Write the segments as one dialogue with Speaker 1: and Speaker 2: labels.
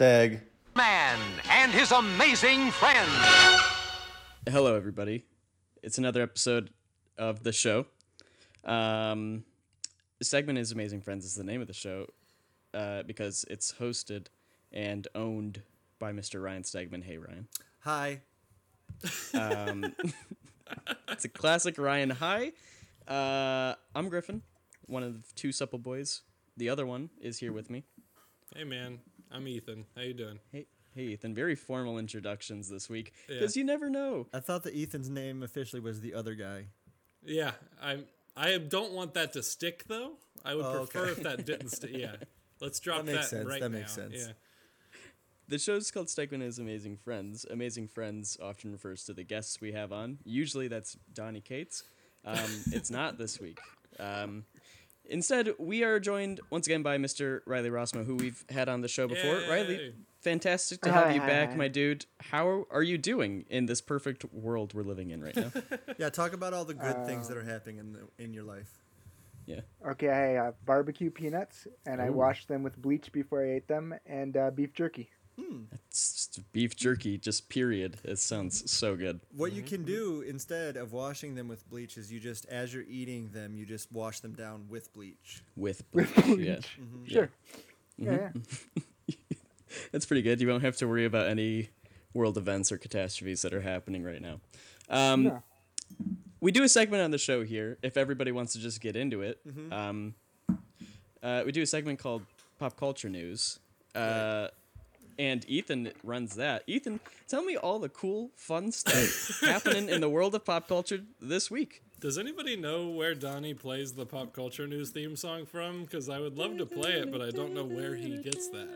Speaker 1: Stag.
Speaker 2: Man and his amazing friends.
Speaker 3: Hello, everybody. It's another episode of the show. Um, the segment is Amazing Friends is the name of the show uh, because it's hosted and owned by Mr. Ryan Stegman. Hey, Ryan.
Speaker 1: Hi.
Speaker 3: It's a classic Ryan Hi. Uh, I'm Griffin, one of the two supple boys. The other one is here with me.
Speaker 4: Hey man, I'm Ethan. How you doing?
Speaker 3: Hey, hey, Ethan. Very formal introductions this week because you never know.
Speaker 1: I thought that Ethan's name officially was the other guy.
Speaker 4: Yeah, I'm. I don't want that to stick though. I would
Speaker 1: Oh,
Speaker 4: prefer
Speaker 1: okay.
Speaker 4: if that didn't stick. Yeah, let's drop
Speaker 1: That makes sense,
Speaker 4: right
Speaker 1: that
Speaker 4: now.
Speaker 1: makes sense.
Speaker 4: Yeah.
Speaker 3: The show's called Stegman is Amazing Friends. Amazing Friends often refers to the guests we have on. Usually that's Donnie Cates. Um, it's not this week. Um, instead, we are joined once again by Mr. Riley Rossmo, who we've had on the show before.
Speaker 4: Yay.
Speaker 3: Riley, fantastic to have you
Speaker 5: hi,
Speaker 3: back,
Speaker 5: hi.
Speaker 3: my dude. How are you doing in this perfect world we're living in right now?
Speaker 1: Yeah, talk about all the good things that are happening in the, in your life.
Speaker 3: yeah.
Speaker 5: Okay, I have barbecue peanuts, and I
Speaker 3: Ooh.
Speaker 5: washed them with bleach before I ate them, and uh, beef jerky.
Speaker 3: It's just beef jerky, just period. It sounds so good.
Speaker 1: What you can do instead of washing them with bleach is you just, as you're eating them, you just wash them down with bleach.
Speaker 3: With
Speaker 5: With
Speaker 3: bleach.
Speaker 5: bleach.
Speaker 3: yeah.
Speaker 5: Sure. Yeah, yeah.
Speaker 3: That's pretty good. You won't have to worry about any world events or catastrophes that are happening right now. Um,
Speaker 5: Yeah.
Speaker 3: We do a segment on the show here. If everybody wants to just get into it, um, uh, we do a segment called Pop Culture News. Uh, And Ethan runs that. Ethan, tell me all the cool, fun stuff happening in the world of pop culture this week.
Speaker 4: Does anybody know where Donnie plays the pop culture news theme song from? Because I would love to play it, but I don't know where he gets that.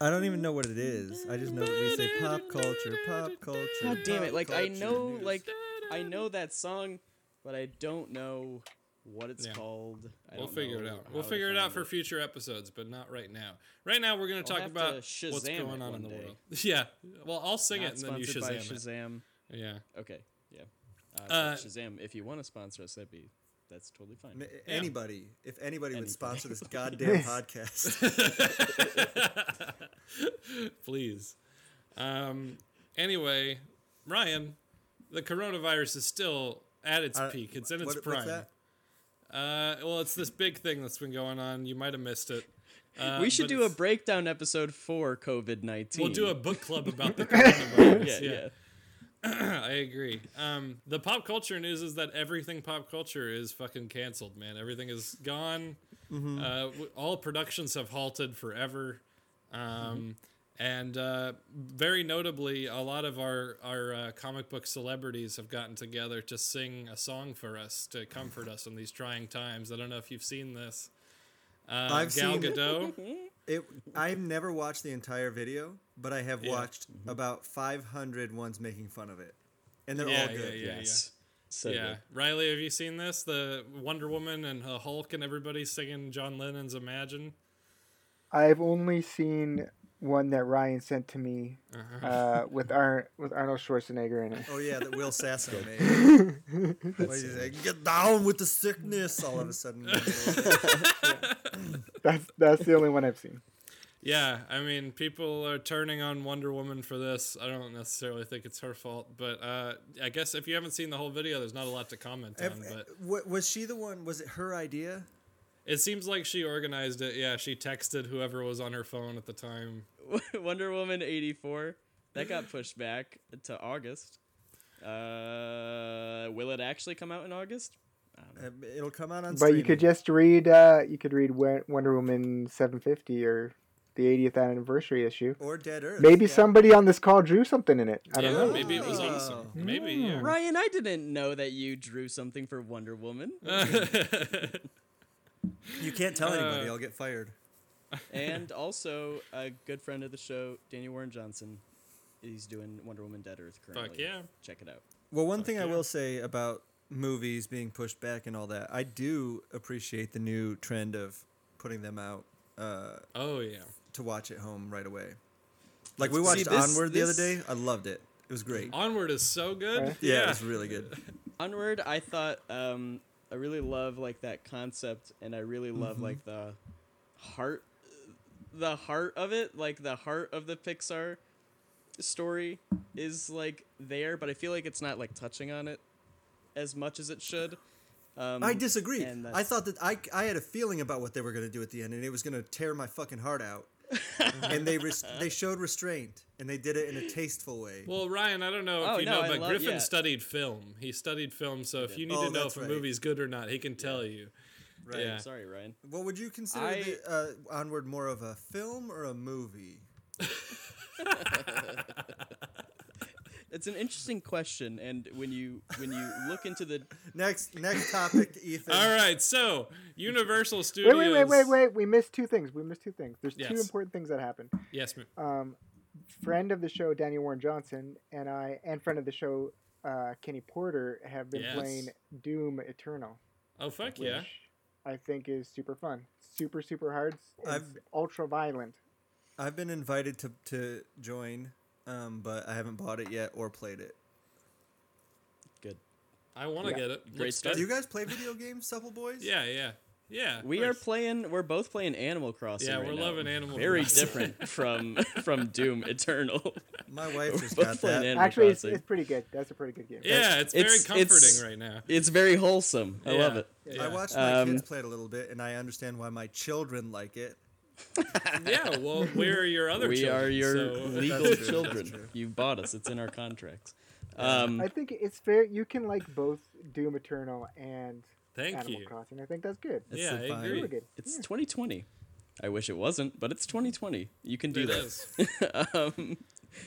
Speaker 1: I don't even know what it is. I just know that we say pop culture, pop culture.
Speaker 3: God damn it! Like I know,
Speaker 1: news.
Speaker 3: like I know that song, but I don't know what it's
Speaker 4: Yeah.
Speaker 3: called. I
Speaker 4: We'll figure it out. We'll figure it out for future episodes, but not right now. Right now, we're going to
Speaker 3: I'll
Speaker 4: talk about
Speaker 3: to
Speaker 4: what's going on in the
Speaker 3: day.
Speaker 4: world. Yeah. Well, I'll sing
Speaker 3: Not
Speaker 4: it and then you
Speaker 3: sponsored by
Speaker 4: Shazam, it. Yeah.
Speaker 3: Okay, yeah. Uh,
Speaker 4: Uh,
Speaker 3: Shazam, if you want to sponsor us, that'd be that's totally fine.
Speaker 1: Ma- Anybody, if anybody would sponsor this goddamn podcast,
Speaker 4: Please. Um, anyway, Ryan, the coronavirus is still at its
Speaker 1: Uh,
Speaker 4: peak. It's in its
Speaker 1: what-
Speaker 4: prime. Uh, well, it's this big thing that's been going on. You might have missed it. Uh,
Speaker 3: we should do a breakdown episode for COVID nineteen.
Speaker 4: We'll do a book club about the coronavirus.
Speaker 3: yeah, yeah.
Speaker 4: I agree. Um, the pop culture news is that everything pop culture is fucking canceled, man. Everything is gone.
Speaker 3: Mm-hmm.
Speaker 4: Uh, all productions have halted forever. Um, And uh, very notably, a lot of our, our uh, comic book celebrities have gotten together to sing a song for us to comfort us in these trying times. I don't know if you've seen this. Uh,
Speaker 1: I've
Speaker 4: Gal
Speaker 1: seen.
Speaker 4: Gadot.
Speaker 1: it, I've never watched the entire video, but I have
Speaker 4: Yeah.
Speaker 1: watched about 500 ones making fun of it, and they're
Speaker 4: Yeah,
Speaker 1: all good.
Speaker 4: yeah, yeah.
Speaker 3: yes. So
Speaker 4: yeah,
Speaker 3: good.
Speaker 4: Riley, have you seen this? The Wonder Woman and the Hulk and everybody singing John Lennon's "Imagine."
Speaker 5: I've only seen one that Ryan sent to me
Speaker 4: Uh-huh.
Speaker 5: uh, with Ar- with Arnold Schwarzenegger in it.
Speaker 1: Oh yeah, that Will Sasso made. What he's like, Get down with the sickness! All of a sudden,
Speaker 5: That's that's the only one I've seen.
Speaker 4: Yeah, I mean, people are turning on Wonder Woman for this. I don't necessarily think it's her fault, but uh, I guess if you haven't seen the whole video, there's not a lot to comment on. But
Speaker 1: was she the one? Was it her idea?
Speaker 4: It seems like she organized it. Yeah, she texted whoever was on her phone at the time.
Speaker 3: Wonder Woman eighty four that got pushed back to August. Uh, will it actually come out in August?
Speaker 1: Uh, it'll come out on.
Speaker 5: But you could just read uh, you could read Wonder Woman 750 or the 80th anniversary issue.
Speaker 1: or Dead Earth.
Speaker 5: Maybe
Speaker 1: yeah.
Speaker 5: somebody on this call drew something in it. I don't
Speaker 4: yeah,
Speaker 5: know.
Speaker 4: maybe it was
Speaker 1: Oh.
Speaker 4: awesome. Maybe, yeah.
Speaker 3: Ryan, I didn't know that you drew something for Wonder Woman.
Speaker 1: You can't tell anybody.
Speaker 4: Uh,
Speaker 1: I'll get fired.
Speaker 3: and also a good friend of the show, Daniel Warren Johnson. He's doing Wonder Woman Dead Earth currently.
Speaker 4: yeah.
Speaker 3: Check it out.
Speaker 1: Well, one thing I will say about movies being pushed back and all that, I do appreciate the new trend of putting them out uh,
Speaker 4: oh yeah.
Speaker 1: to watch at home right away. Like we
Speaker 3: See,
Speaker 1: watched
Speaker 3: this-
Speaker 1: Onward the other day. I loved it. It was great.
Speaker 4: Onward is so good.
Speaker 5: Okay.
Speaker 1: Yeah, it was really good.
Speaker 3: Onward, I thought um, I really love like that concept, and I really love
Speaker 1: Mm-hmm.
Speaker 3: like the heart the heart of it, like the heart of the Pixar story is like there, but I feel like it's not like touching on it as much as it should. Um,
Speaker 1: I disagree. I thought that I, I had a feeling about what they were going to do at the end, and it was going to tear my fucking heart out. And they res- they showed restraint, and they did it in a tasteful way.
Speaker 4: Well, Ryan, I don't know if
Speaker 3: Oh,
Speaker 4: you
Speaker 3: no,
Speaker 4: know, but
Speaker 3: love-
Speaker 4: Griffin
Speaker 3: yeah.
Speaker 4: studied film. He studied film, so if you need
Speaker 1: Oh,
Speaker 4: to know if a
Speaker 1: right.
Speaker 4: movie's good or not, he can tell you.
Speaker 1: right.
Speaker 4: yeah.
Speaker 3: Sorry, Ryan.
Speaker 1: What would you consider
Speaker 3: I-
Speaker 1: the, uh, Onward more of a film or a movie?
Speaker 3: It's an interesting question, and when you when you look into the
Speaker 1: Next next topic, Ethan.
Speaker 4: All right, so Universal Studios.
Speaker 5: Wait, wait, wait, wait, wait. We missed two things. We missed two things. There's two important things that happened.
Speaker 4: Yes, ma-
Speaker 5: Um, friend of the show, Daniel Warren Johnson, and I, and friend of the show, uh, Kenny Porter, have been
Speaker 4: Yes.
Speaker 5: playing Doom Eternal,
Speaker 4: oh fuck
Speaker 5: which
Speaker 4: yeah.
Speaker 5: I think is super fun. Super, super hard. It's
Speaker 1: I've-
Speaker 5: ultra violent.
Speaker 1: I've been invited to to join, um, but I haven't bought it yet or played it.
Speaker 3: good,
Speaker 4: I want to
Speaker 5: Yeah.
Speaker 4: get it.
Speaker 3: Great
Speaker 4: Looks
Speaker 3: start.
Speaker 1: Do you guys play video games, Supple Boys?
Speaker 4: Yeah, yeah, yeah.
Speaker 3: we are playing. We're both playing Animal Crossing.
Speaker 4: Yeah,
Speaker 3: right
Speaker 4: we're
Speaker 3: now.
Speaker 4: loving Animal Crossing.
Speaker 3: Very
Speaker 4: Crossing.
Speaker 3: different from from Doom Eternal.
Speaker 1: My wife
Speaker 3: We're
Speaker 1: just got
Speaker 3: playing
Speaker 1: that.
Speaker 3: Animal
Speaker 5: Actually, it's, it's pretty good. That's a pretty good game.
Speaker 4: Yeah, it's very comforting
Speaker 3: it's-
Speaker 4: right now.
Speaker 3: It's very wholesome. I love it.
Speaker 4: Yeah.
Speaker 1: I watched my
Speaker 3: Um,
Speaker 1: kids play it a little bit, and I understand why my children like it.
Speaker 4: yeah, well, we're your other
Speaker 3: we
Speaker 4: children,
Speaker 3: are your
Speaker 4: so-
Speaker 3: legal
Speaker 1: That's
Speaker 3: children.
Speaker 1: true.
Speaker 3: You bought us. It's in our contracts. Um,
Speaker 5: I think it's fair. You can like both Doom Eternal and
Speaker 4: Thank
Speaker 5: Animal
Speaker 4: you.
Speaker 5: Crossing. I think that's good.
Speaker 3: It's
Speaker 4: yeah,
Speaker 3: a
Speaker 4: I
Speaker 1: fine-
Speaker 4: agree.
Speaker 5: Really good.
Speaker 3: it's
Speaker 5: Yeah.
Speaker 3: 2020. I wish it wasn't, but it's 2020. You can do
Speaker 4: It
Speaker 3: that.
Speaker 4: is.
Speaker 3: um,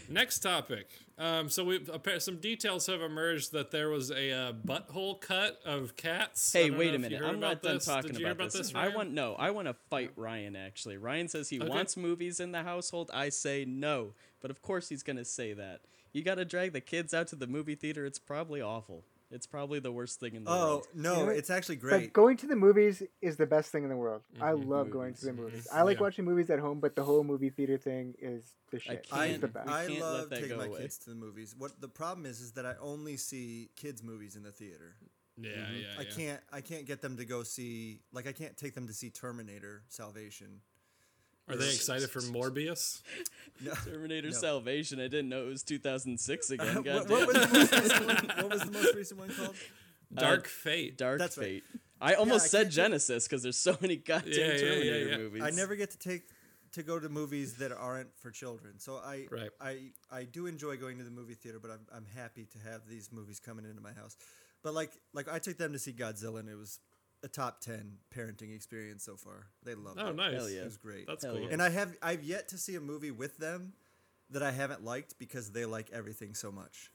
Speaker 4: Next topic. Um, so we some details have emerged that there was a uh, butthole cut of cats.
Speaker 3: Hey, wait a minute. I'm not done
Speaker 4: this.
Speaker 3: talking
Speaker 4: Did you hear
Speaker 3: about,
Speaker 4: about
Speaker 3: this.
Speaker 4: this.
Speaker 3: I want no. I want to fight Ryan. Actually, Ryan says he
Speaker 4: Okay.
Speaker 3: wants movies in the household. I say no, but of course he's gonna say that. You got to drag the kids out to the movie theater. It's probably awful. It's probably the worst thing in the
Speaker 1: Oh
Speaker 3: world.
Speaker 1: Oh no,
Speaker 5: You know
Speaker 1: it's actually
Speaker 5: But
Speaker 1: great.
Speaker 5: going to the movies is the best thing in the world. I
Speaker 4: Mhm.
Speaker 5: love going to the
Speaker 3: Movies.
Speaker 5: movies. I like
Speaker 4: Yeah.
Speaker 5: watching movies at home, but the whole movie theater thing is the shit.
Speaker 3: can't-
Speaker 5: it's the best.
Speaker 1: I
Speaker 3: can't let
Speaker 1: love
Speaker 3: that
Speaker 1: taking
Speaker 3: go
Speaker 1: my
Speaker 3: away.
Speaker 1: kids to the movies. What the problem is is that I only see kids movies in the theater.
Speaker 4: Yeah, yeah,
Speaker 1: Mm-hmm. I
Speaker 4: yeah.
Speaker 1: can't I can't get them to go see like I can't take them to see Terminator Salvation.
Speaker 4: Are they excited for Morbius?
Speaker 1: No.
Speaker 3: Terminator
Speaker 1: No.
Speaker 3: Salvation. I didn't know it was 2006 again.
Speaker 1: what, what was the most recent one? What was the most recent one called?
Speaker 4: Dark Fate.
Speaker 3: Dark
Speaker 1: That's right.
Speaker 3: Fate. I almost
Speaker 1: I
Speaker 3: said
Speaker 1: can't
Speaker 3: Genesis because there's so many goddamn
Speaker 4: Yeah, yeah, yeah,
Speaker 3: Terminator
Speaker 4: yeah.
Speaker 3: movies.
Speaker 1: I never get to take to go to movies that aren't for children. So I
Speaker 4: Right.
Speaker 1: I I do enjoy going to the movie theater, but I'm I'm happy to have these movies coming into my house. But like like I took them to see Godzilla and it was a top 10 parenting experience so far. They loved
Speaker 4: Oh,
Speaker 1: it.
Speaker 4: Oh, nice.
Speaker 3: Hell yeah.
Speaker 1: It was great.
Speaker 4: That's
Speaker 3: Hell
Speaker 4: cool.
Speaker 3: yeah.
Speaker 1: And I have I've yet to see a movie with them that I haven't liked because they like everything so much.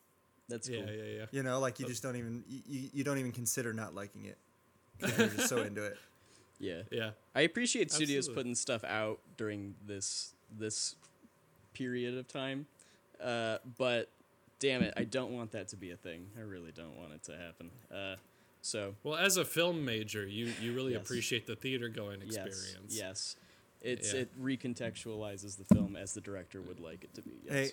Speaker 3: That's cool.
Speaker 4: Yeah, yeah, yeah.
Speaker 1: You know, like you just don't even you, you don't even consider not liking it. 'Cause You're just so into it.
Speaker 3: Yeah.
Speaker 4: Yeah.
Speaker 3: I appreciate studios
Speaker 4: Absolutely.
Speaker 3: putting stuff out during this this period of time, uh, but damn it, I don't want that to be a thing. I really don't want it to happen. Uh, so
Speaker 4: Well, as a film major, you you really
Speaker 3: Yes.
Speaker 4: appreciate the theater going experience.
Speaker 3: yes, it's
Speaker 4: Yeah.
Speaker 3: it recontextualizes the film as the director would like it to be. Yes.
Speaker 1: Hey,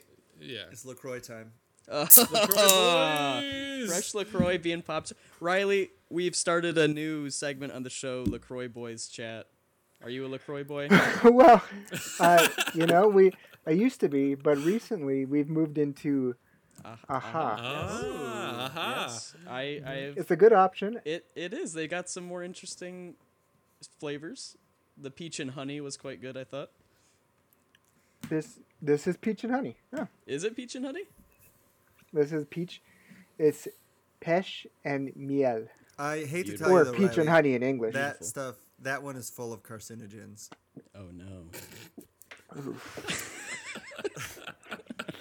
Speaker 4: Yeah.
Speaker 1: it's LaCroix time.
Speaker 4: Boys!
Speaker 3: Fresh Lacroix being popped. Riley, we've started a new segment on the show, Lacroix Boys Chat. Are you a Lacroix boy?
Speaker 5: well, uh, you know, we I used to be, but recently we've moved into
Speaker 3: Ah,
Speaker 5: Aha.
Speaker 4: Ah, aha.
Speaker 3: Yes, I, I have.
Speaker 5: It's a good option.
Speaker 3: It it is. They got some more interesting flavors. The peach and honey was quite good. I thought.
Speaker 5: This this is peach and honey. Yeah,
Speaker 3: Is it peach and honey?
Speaker 5: this is peach. It's pesh and miel,
Speaker 1: I hate to
Speaker 3: Beautiful.
Speaker 1: tell
Speaker 5: or
Speaker 1: you though,
Speaker 5: peach and honey in English.
Speaker 1: That stuff, that one is full of carcinogens.
Speaker 3: Oh no.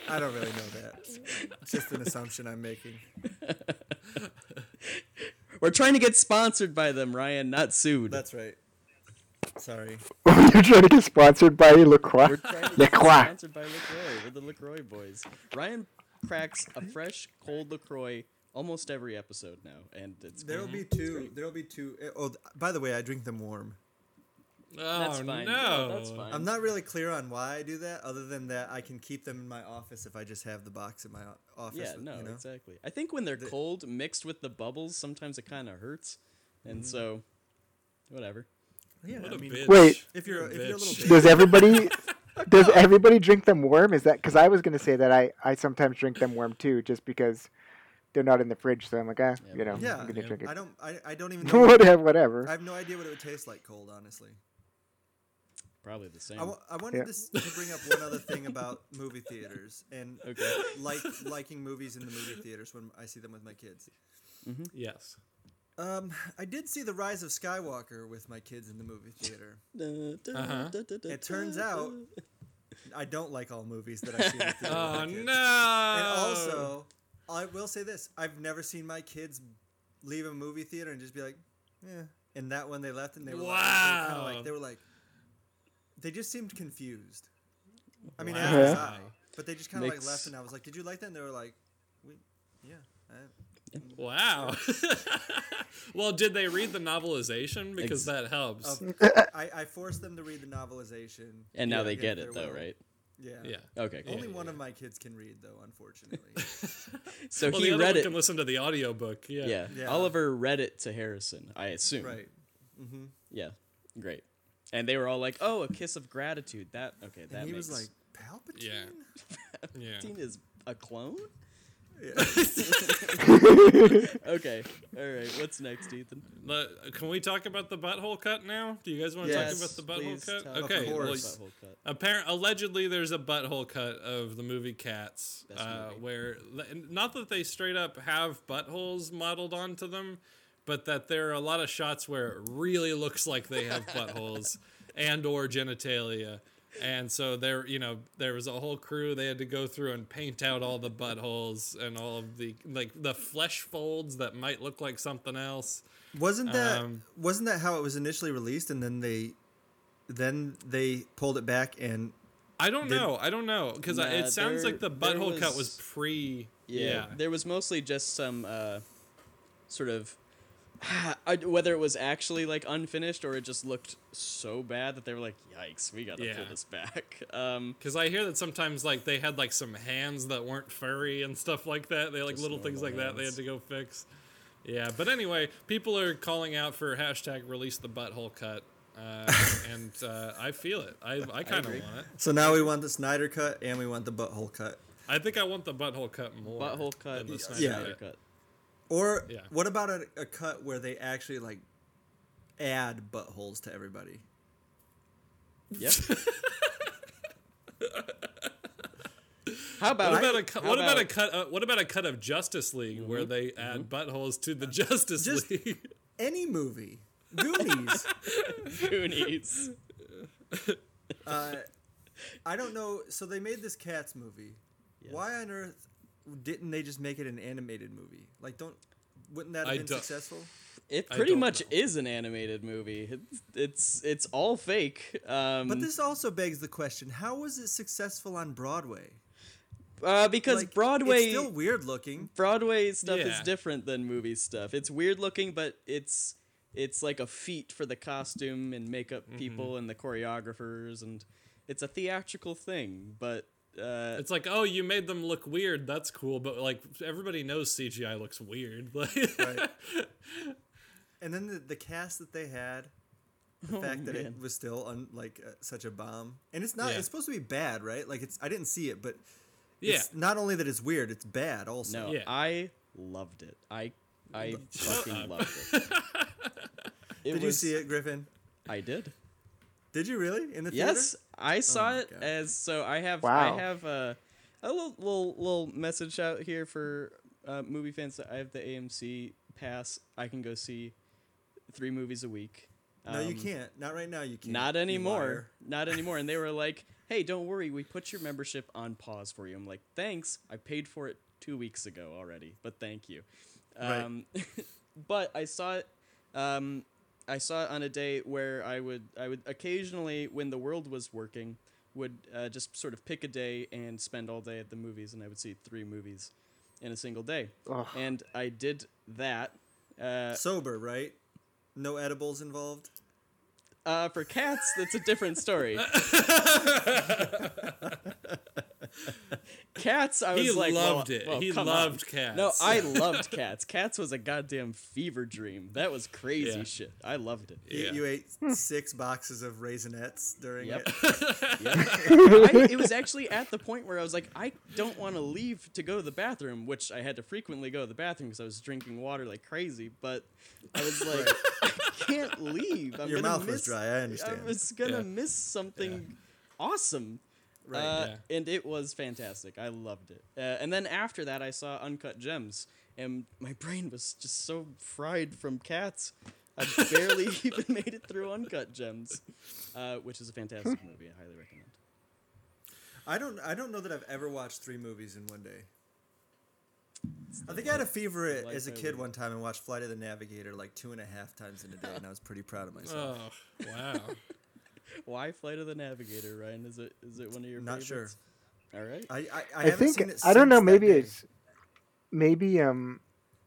Speaker 1: I don't really know that. It's just an assumption I'm making.
Speaker 3: We're trying to get sponsored by them, Ryan, not sued.
Speaker 1: That's right. Sorry.
Speaker 5: You're trying to get sponsored by LaCroix.
Speaker 3: We're trying to get
Speaker 5: LaCroix.
Speaker 3: sponsored by Lacroix. We're the Lacroix boys. Ryan cracks a fresh, cold Lacroix almost every episode now, and it's
Speaker 1: There'll
Speaker 3: great.
Speaker 1: be two. There'll be two. Oh, by the way, I drink them warm.
Speaker 4: Oh
Speaker 3: That's fine.
Speaker 4: no.
Speaker 3: that's fine.
Speaker 1: I'm not really clear on why I do that, other than that I can keep them in my office if I just have the box in my office.
Speaker 3: Yeah,
Speaker 1: with-
Speaker 3: no,
Speaker 1: you know?
Speaker 3: exactly. I think when they're cold mixed with the bubbles, sometimes it kind of hurts, and
Speaker 1: Mm-hmm.
Speaker 3: so whatever.
Speaker 1: Yeah,
Speaker 4: What
Speaker 1: I
Speaker 4: a
Speaker 1: mean,
Speaker 4: bitch.
Speaker 5: Wait.
Speaker 1: if you're if you're a
Speaker 4: Bitch.
Speaker 1: little
Speaker 5: Does everybody does everybody drink them warm? Is that because I was gonna say that I I sometimes drink them warm too, just because they're not in the fridge. So I'm like, ah, you know,
Speaker 1: yeah,
Speaker 5: I'm gonna drink it.
Speaker 1: I don't I, I don't even know.
Speaker 5: whatever, whatever.
Speaker 1: I have no idea what it would taste like cold, honestly.
Speaker 3: Probably the same.
Speaker 1: I, wanted
Speaker 5: Yeah.
Speaker 1: to, to bring up one other thing about movie theaters and
Speaker 3: Okay.
Speaker 1: like liking movies in the movie theaters when I see them with my kids.
Speaker 4: Yes.
Speaker 1: Um, I did see the Rise of Skywalker with my kids in the movie theater.
Speaker 4: Uh-huh.
Speaker 1: It turns out I don't like all movies that I see in the theater. with
Speaker 4: Oh
Speaker 1: my kids.
Speaker 4: no.
Speaker 1: And also, I will say this: I've never seen my kids leave a movie theater and just be like, "Yeah." And that one they left, and they were like, they were kinda
Speaker 4: Wow.
Speaker 1: like, they were like, they just seemed confused. I mean,
Speaker 4: Wow.
Speaker 1: as was
Speaker 4: Yeah.
Speaker 1: I, but they just kind of like
Speaker 3: Makes-
Speaker 1: left, and I was like, "Did you like that?" And they were like, "We, yeah." I,
Speaker 4: Wow. well, did they read the novelization? Because
Speaker 3: Ex-
Speaker 4: that helps.
Speaker 1: of- I, I forced them to read the novelization.
Speaker 3: and now
Speaker 1: yeah,
Speaker 3: they get it though,
Speaker 1: will.
Speaker 3: right?
Speaker 1: Yeah.
Speaker 4: yeah.
Speaker 3: Okay. Cool.
Speaker 1: Only
Speaker 4: Yeah,
Speaker 1: one
Speaker 4: yeah.
Speaker 1: of my kids can read, though, unfortunately.
Speaker 3: So
Speaker 4: Well,
Speaker 3: he
Speaker 4: the other
Speaker 3: read
Speaker 4: one
Speaker 3: it.
Speaker 4: can listen to the audiobook. Yeah.
Speaker 3: yeah.
Speaker 1: Yeah.
Speaker 3: Oliver read it to Harrison, I assume.
Speaker 1: right. Mm-hmm.
Speaker 3: Yeah. Great. And they were all like, "Oh, a kiss of gratitude." That okay. That
Speaker 1: And he
Speaker 3: makes
Speaker 1: was like, Palpatine?
Speaker 4: Yeah. Yeah.
Speaker 3: Palpatine is a clone.
Speaker 1: Yeah.
Speaker 3: Okay. All right. What's next, Ethan?
Speaker 4: But can we talk about the butthole cut now? Do you guys want to
Speaker 1: Yes,
Speaker 4: talk about the butthole cut?
Speaker 3: tell-
Speaker 1: Of
Speaker 4: Okay. Well,
Speaker 1: course.
Speaker 3: Butthole cut.
Speaker 4: apparent allegedly there's a butthole cut of the movie Cats, uh,
Speaker 3: movie.
Speaker 4: where not that they straight up have buttholes modeled onto them, but that there are a lot of shots where it really looks like they have buttholes and or genitalia. And so there, you know, there was a whole crew. They had to go through and paint out all the buttholes and all of the like the flesh folds that might look like something else.
Speaker 1: Wasn't that
Speaker 4: Um,
Speaker 1: wasn't that how it was initially released, and then they then they pulled it back and
Speaker 4: I don't
Speaker 1: Did-
Speaker 4: know. I don't know because
Speaker 3: Nah,
Speaker 4: it sounds
Speaker 3: there-
Speaker 4: like the
Speaker 3: there
Speaker 4: butthole cut
Speaker 3: was-
Speaker 4: was pre.
Speaker 3: Yeah,
Speaker 4: Yeah.
Speaker 3: There was mostly just some uh, sort of I, whether it was actually like unfinished or it just looked so bad that they were like, "Yikes, we gotta pull this back." Um,
Speaker 4: Because I hear that sometimes like they had like some hands that weren't furry and stuff like that. They like little things like
Speaker 3: normal
Speaker 4: that they had to go fix. Yeah, but anyway, people are calling out for hashtag release the butthole cut, uh, and uh, I feel it. I I kind of want it.
Speaker 1: so now we want the Snyder cut and we want the butthole cut.
Speaker 4: I think I want the butthole cut more.
Speaker 3: butthole cut,
Speaker 4: than the
Speaker 3: yeah.
Speaker 4: Snyder
Speaker 1: Yeah.
Speaker 3: Snyder
Speaker 4: cut.
Speaker 3: Cut.
Speaker 1: Or
Speaker 4: Yeah.
Speaker 1: what about a, a cut where they actually like add buttholes to everybody?
Speaker 3: Yep. how about
Speaker 4: What about a cut?
Speaker 3: how
Speaker 4: What about, a cut? Uh, what about a cut of Justice League where they add buttholes to the Justice
Speaker 1: Just-
Speaker 4: League?
Speaker 1: Any movie, Goonies.
Speaker 3: Goonies?
Speaker 1: uh, I don't know. So they made this Cats movie. Why on earth didn't they just make it an animated movie? Like, don't wouldn't that have
Speaker 4: I
Speaker 1: been
Speaker 4: don't-
Speaker 1: successful?
Speaker 3: It pretty much
Speaker 4: know.
Speaker 3: is an animated movie. It's it's, it's all fake. Um,
Speaker 1: But this also begs the question: How was it successful on Broadway?
Speaker 3: uh, because
Speaker 1: Like,
Speaker 3: Broadway
Speaker 1: it's still weird looking.
Speaker 3: Broadway stuff is different than movie stuff. It's weird looking, but it's it's like a feat for the costume and makeup
Speaker 4: Mm-hmm.
Speaker 3: people and the choreographers, and it's a theatrical thing. But uh,
Speaker 4: It's like, oh, you made them look weird. That's cool, but like everybody knows CGI looks weird. Like,
Speaker 1: Right. and then the, the cast that they had, the fact that
Speaker 3: Oh, man.
Speaker 1: it was still un, like uh, such a bomb, and it's not.
Speaker 4: Yeah.
Speaker 1: It's supposed to be bad, right? Like it's. I didn't see it, but
Speaker 4: yeah,
Speaker 1: it's not only that it's weird, it's bad also.
Speaker 3: no,
Speaker 4: Yeah.
Speaker 3: I loved it. I I fucking loved it. It
Speaker 1: Did you see it, Griffin?
Speaker 3: I did.
Speaker 1: Did you really in the theater? Yes.
Speaker 3: I saw
Speaker 1: my
Speaker 3: it
Speaker 1: God.
Speaker 3: as so. I have
Speaker 5: Wow.
Speaker 3: I have a a little little little message out here for uh, movie fans. I have the AMC pass. I can go see three movies a week.
Speaker 1: No, you
Speaker 3: Um,
Speaker 1: can't. Not right now. You can't.
Speaker 3: Not anymore. Not anymore. And they were like, "Hey, don't worry. We put your membership on pause for you." I'm like, "Thanks. I paid for it two weeks ago already, but thank you."
Speaker 1: Right.
Speaker 3: Um, but I saw it. Um, I saw it on a day where I would I would occasionally, when the world was working, would uh, just sort of pick a day and spend all day at the movies, and I would see three movies in a single day.
Speaker 5: Ugh.
Speaker 3: And I did that. Uh,
Speaker 1: Sober, right? No edibles involved.
Speaker 3: uh, for cats, that's a different story. Cats, I was
Speaker 4: He
Speaker 3: like, well-
Speaker 4: loved it.
Speaker 3: well,
Speaker 4: He loved
Speaker 3: on.
Speaker 4: Cats.
Speaker 3: No, I loved Cats. Cats was a goddamn fever dream. That was crazy
Speaker 4: Yeah.
Speaker 3: shit. I loved it.
Speaker 1: You,
Speaker 4: Yeah.
Speaker 1: you ate six boxes of raisinets during
Speaker 3: Yep.
Speaker 1: it.
Speaker 3: I, it was actually at the point where I was like, I don't want to leave to go to the bathroom, which I had to frequently go to the bathroom because I was drinking water like crazy. But I was like, I can't leave. I'm
Speaker 1: Your
Speaker 3: gonna
Speaker 1: mouth was
Speaker 3: miss,
Speaker 1: dry, I understand.
Speaker 3: I was gonna
Speaker 4: Yeah.
Speaker 3: miss something awesome.
Speaker 1: Right.
Speaker 3: Uh,
Speaker 4: Yeah.
Speaker 3: And it was fantastic. I loved it. Uh, and then after that, I saw Uncut Gems, and my brain was just so fried from cats. I barely even made it through Uncut Gems, uh, which is a fantastic movie. I highly recommend.
Speaker 1: I don't. I don't know that I've ever watched three movies in one day. I think I had a fever as a kid one time and watched Flight of the Navigator like two and a half times in a day, and I was pretty proud of myself.
Speaker 4: Oh wow.
Speaker 3: Why Flight of the Navigator, Ryan? Is it is it one of your
Speaker 1: Not sure.
Speaker 3: favorites? All right.
Speaker 1: I I, I,
Speaker 5: I
Speaker 1: haven't
Speaker 5: think
Speaker 1: seen it
Speaker 5: I don't know. Maybe
Speaker 1: day.
Speaker 5: it's maybe um,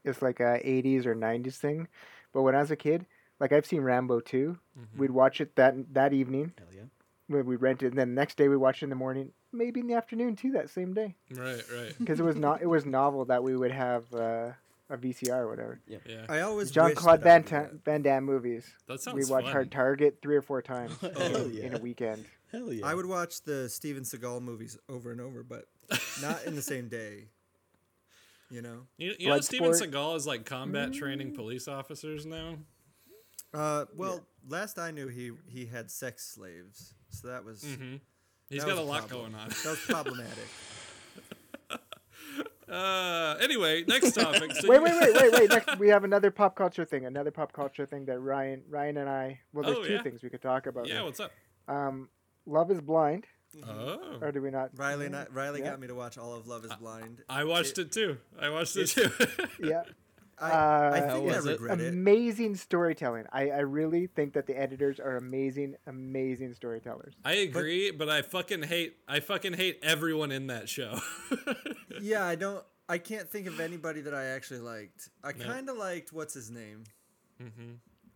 Speaker 5: it's like a '80s or '90s thing. But when I was a kid, like I've seen Rambo 2
Speaker 1: Mm-hmm.
Speaker 5: We'd watch it that that evening
Speaker 3: Hell yeah.
Speaker 5: when we rented, and then the next day we watch it in the morning, maybe in the afternoon too. That same day,
Speaker 4: right, right.
Speaker 5: because it was not it was novel that we would have uh, a VCR or whatever.
Speaker 4: Yeah.
Speaker 1: I always John
Speaker 5: Claude
Speaker 1: that
Speaker 5: Van,
Speaker 1: would do
Speaker 5: Ta-
Speaker 1: that.
Speaker 5: Van Damme movies.
Speaker 4: That
Speaker 5: We
Speaker 4: sounds
Speaker 5: watched
Speaker 4: fun.
Speaker 5: Hard Target three or four times in,
Speaker 3: Hell
Speaker 5: in a weekend.
Speaker 3: Hell yeah.
Speaker 1: I would watch the Steven Seagal movies over and over, but not in the same day. You know.
Speaker 4: You, you know, Steven
Speaker 5: Bloodsport.
Speaker 4: Seagal is like combat training police officers now.
Speaker 1: Uh, well, last I knew, he he had sex slaves, so that was
Speaker 4: He's
Speaker 1: that
Speaker 4: got
Speaker 1: was
Speaker 4: a lot
Speaker 1: problem.
Speaker 4: going on.
Speaker 1: that was problematic.
Speaker 4: Uh, anyway, next topic. So
Speaker 5: Wait, wait, wait, wait, wait. Next, we have another pop culture thing. Another pop culture thing that Ryan, Ryan and I. Well, there's
Speaker 4: Oh,
Speaker 5: two
Speaker 4: yeah.
Speaker 5: things we could talk about.
Speaker 4: Yeah, what's up?
Speaker 5: Um, Love is Blind,
Speaker 4: Oh,
Speaker 5: or do we not?
Speaker 1: Riley and I, Riley
Speaker 5: Yeah.
Speaker 1: got me to watch all of Love Is Blind.
Speaker 4: I watched it too. I watched it too.
Speaker 5: Yeah.
Speaker 1: I,
Speaker 5: Uh,
Speaker 1: I think I
Speaker 3: was it?
Speaker 1: regret it.
Speaker 5: amazing storytelling. I, I really think that the editors are amazing, amazing storytellers.
Speaker 4: I agree, but I fucking hate. I fucking hate everyone in that show.
Speaker 1: Yeah, I don't. I can't think of anybody that I actually liked. I kind of liked what's his name.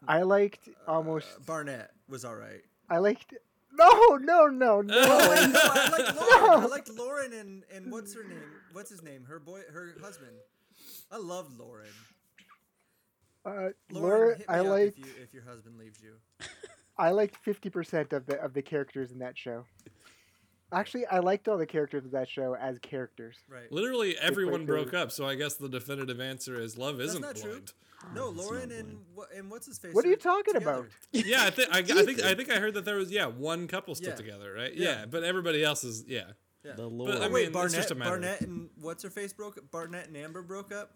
Speaker 5: I liked almost.
Speaker 1: Uh, Barnett was all right.
Speaker 5: I liked. No, no, no, no.
Speaker 1: no, I liked Lauren. I liked Lauren and and what's her name? What's his name? Her boy, her husband. I love Lauren.
Speaker 5: uh,
Speaker 1: Lauren,
Speaker 5: Laura,
Speaker 1: hit me
Speaker 5: I
Speaker 1: up
Speaker 5: liked.
Speaker 1: if, you, if your husband leaves you.
Speaker 5: I liked fifty percent of the of the characters in that show. Actually, I liked all the characters of that show as characters.
Speaker 1: Right.
Speaker 4: Literally everyone broke up, so I guess the definitive answer is love
Speaker 1: That's
Speaker 4: isn't That's
Speaker 1: not true.
Speaker 4: blind.
Speaker 1: No, Lauren and wha- and what's his face?
Speaker 5: What are you talking
Speaker 1: together.
Speaker 5: about?
Speaker 4: Yeah, I think I, I think I think I heard that there was yeah one couple still
Speaker 1: Yeah.
Speaker 4: together, right? Yeah.
Speaker 1: Yeah.
Speaker 4: but everybody else is yeah.
Speaker 1: Yeah.
Speaker 3: The
Speaker 4: But,
Speaker 3: Lord.
Speaker 4: I
Speaker 1: Oh,
Speaker 4: mean,
Speaker 1: wait,
Speaker 4: it's
Speaker 1: Barnett,
Speaker 4: just a matter
Speaker 1: Barnett and what's her face broke? Barnett and Amber broke up.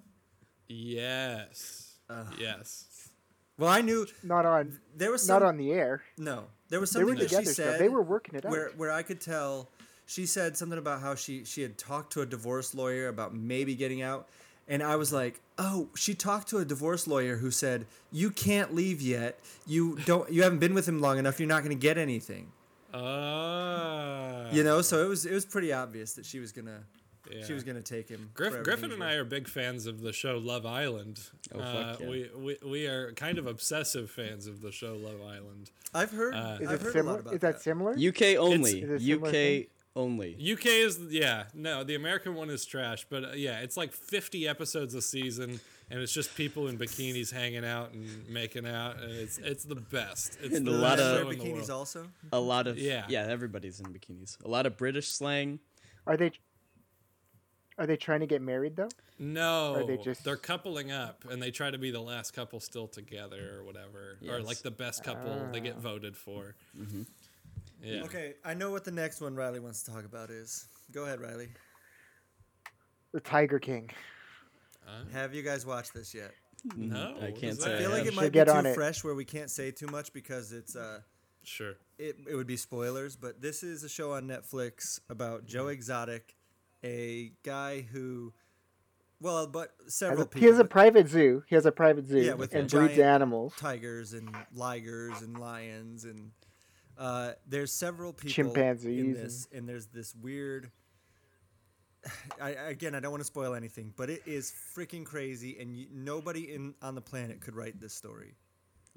Speaker 4: Yes. yes.
Speaker 1: Well, I knew
Speaker 5: Not on,
Speaker 1: there was some,
Speaker 5: not on the air.
Speaker 1: No, there was
Speaker 5: They
Speaker 1: something
Speaker 5: were
Speaker 1: that she
Speaker 5: together. still.
Speaker 1: said.
Speaker 5: They were working it out.
Speaker 1: where where I could tell. She said something about how she she had talked to a divorce lawyer about maybe getting out, and I was like, oh, she talked to a divorce lawyer who said you can't leave yet. You don't. You haven't been with him long enough. You're not going to get anything.
Speaker 4: Uh,
Speaker 1: You know. So it was it was pretty obvious that she was gonna
Speaker 4: yeah.
Speaker 1: she was gonna take him.
Speaker 4: Griff, Griffin and I are big fans of the show Love Island.
Speaker 3: Oh,
Speaker 4: uh,
Speaker 3: fuck yeah.
Speaker 4: we, we we are kind of obsessive fans of the show Love Island.
Speaker 1: I've heard.
Speaker 4: Uh,
Speaker 5: Is
Speaker 1: I've
Speaker 5: it
Speaker 1: heard a
Speaker 5: similar?
Speaker 1: lot about
Speaker 5: Is that similar?
Speaker 3: UK only.
Speaker 5: Is it a similar
Speaker 3: UK
Speaker 5: thing?
Speaker 3: only.
Speaker 4: UK is yeah no the American one is trash, but uh, yeah it's like fifty episodes a season, and it's just people in bikinis hanging out and making out, and it's it's the best. It's
Speaker 3: And
Speaker 4: the
Speaker 3: a lot of-
Speaker 4: show
Speaker 1: wear
Speaker 4: in the
Speaker 1: bikinis
Speaker 4: world.
Speaker 1: also.
Speaker 3: A lot of
Speaker 4: Yeah.
Speaker 3: yeah. Everybody's in bikinis. A lot of British slang.
Speaker 5: Are they? Are they trying to get married though?
Speaker 4: No,
Speaker 5: Or they just-
Speaker 4: they're coupling up, and they try to be the last couple still together, or whatever, or like the best couple they get ah. voted for. Mm-hmm. Yeah.
Speaker 1: Okay, I know what the next one Riley wants to talk about is. Go ahead, Riley.
Speaker 5: The Tiger King.
Speaker 1: Have you guys watched this yet?
Speaker 4: No,
Speaker 3: I can't say
Speaker 1: I feel like it
Speaker 5: Should
Speaker 1: might be
Speaker 5: get
Speaker 1: too
Speaker 5: on it.
Speaker 1: fresh where we can't say too much because it's uh
Speaker 4: Sure.
Speaker 1: it, it would be spoilers, but this is a show on Netflix about Joe Exotic, a guy who well, but
Speaker 5: Has
Speaker 1: several
Speaker 5: a-
Speaker 1: people
Speaker 5: he has a
Speaker 1: but
Speaker 5: private zoo. He has a private zoo
Speaker 1: Yeah, with
Speaker 5: and
Speaker 1: giant
Speaker 5: breeds animals.
Speaker 1: tigers and ligers and lions and uh, there's several people
Speaker 5: Chimpanzees in
Speaker 1: this and there's this weird I, again, I don't want to spoil anything, but it is freaking crazy, and you, nobody in on the planet could write this story.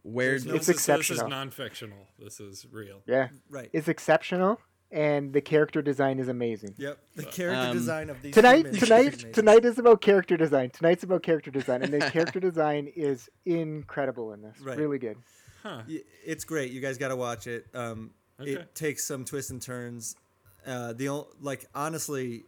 Speaker 3: Where
Speaker 1: There's no-
Speaker 5: It's
Speaker 4: This is, so this is
Speaker 5: exceptional.
Speaker 4: non-fictional. This is real.
Speaker 5: Yeah,
Speaker 1: Right.
Speaker 5: it's exceptional. and the character design is amazing.
Speaker 1: Yep. The character
Speaker 3: Um,
Speaker 1: design of these
Speaker 5: Tonight,
Speaker 1: humans is
Speaker 5: tonight, tonight is about character design. Tonight's about character design, and the character design is incredible in this.
Speaker 1: Right.
Speaker 5: Really good.
Speaker 4: Huh.
Speaker 1: It's great. You guys got to watch it. Um,
Speaker 4: Okay.
Speaker 1: It takes some twists and turns. Uh, the ol- like honestly,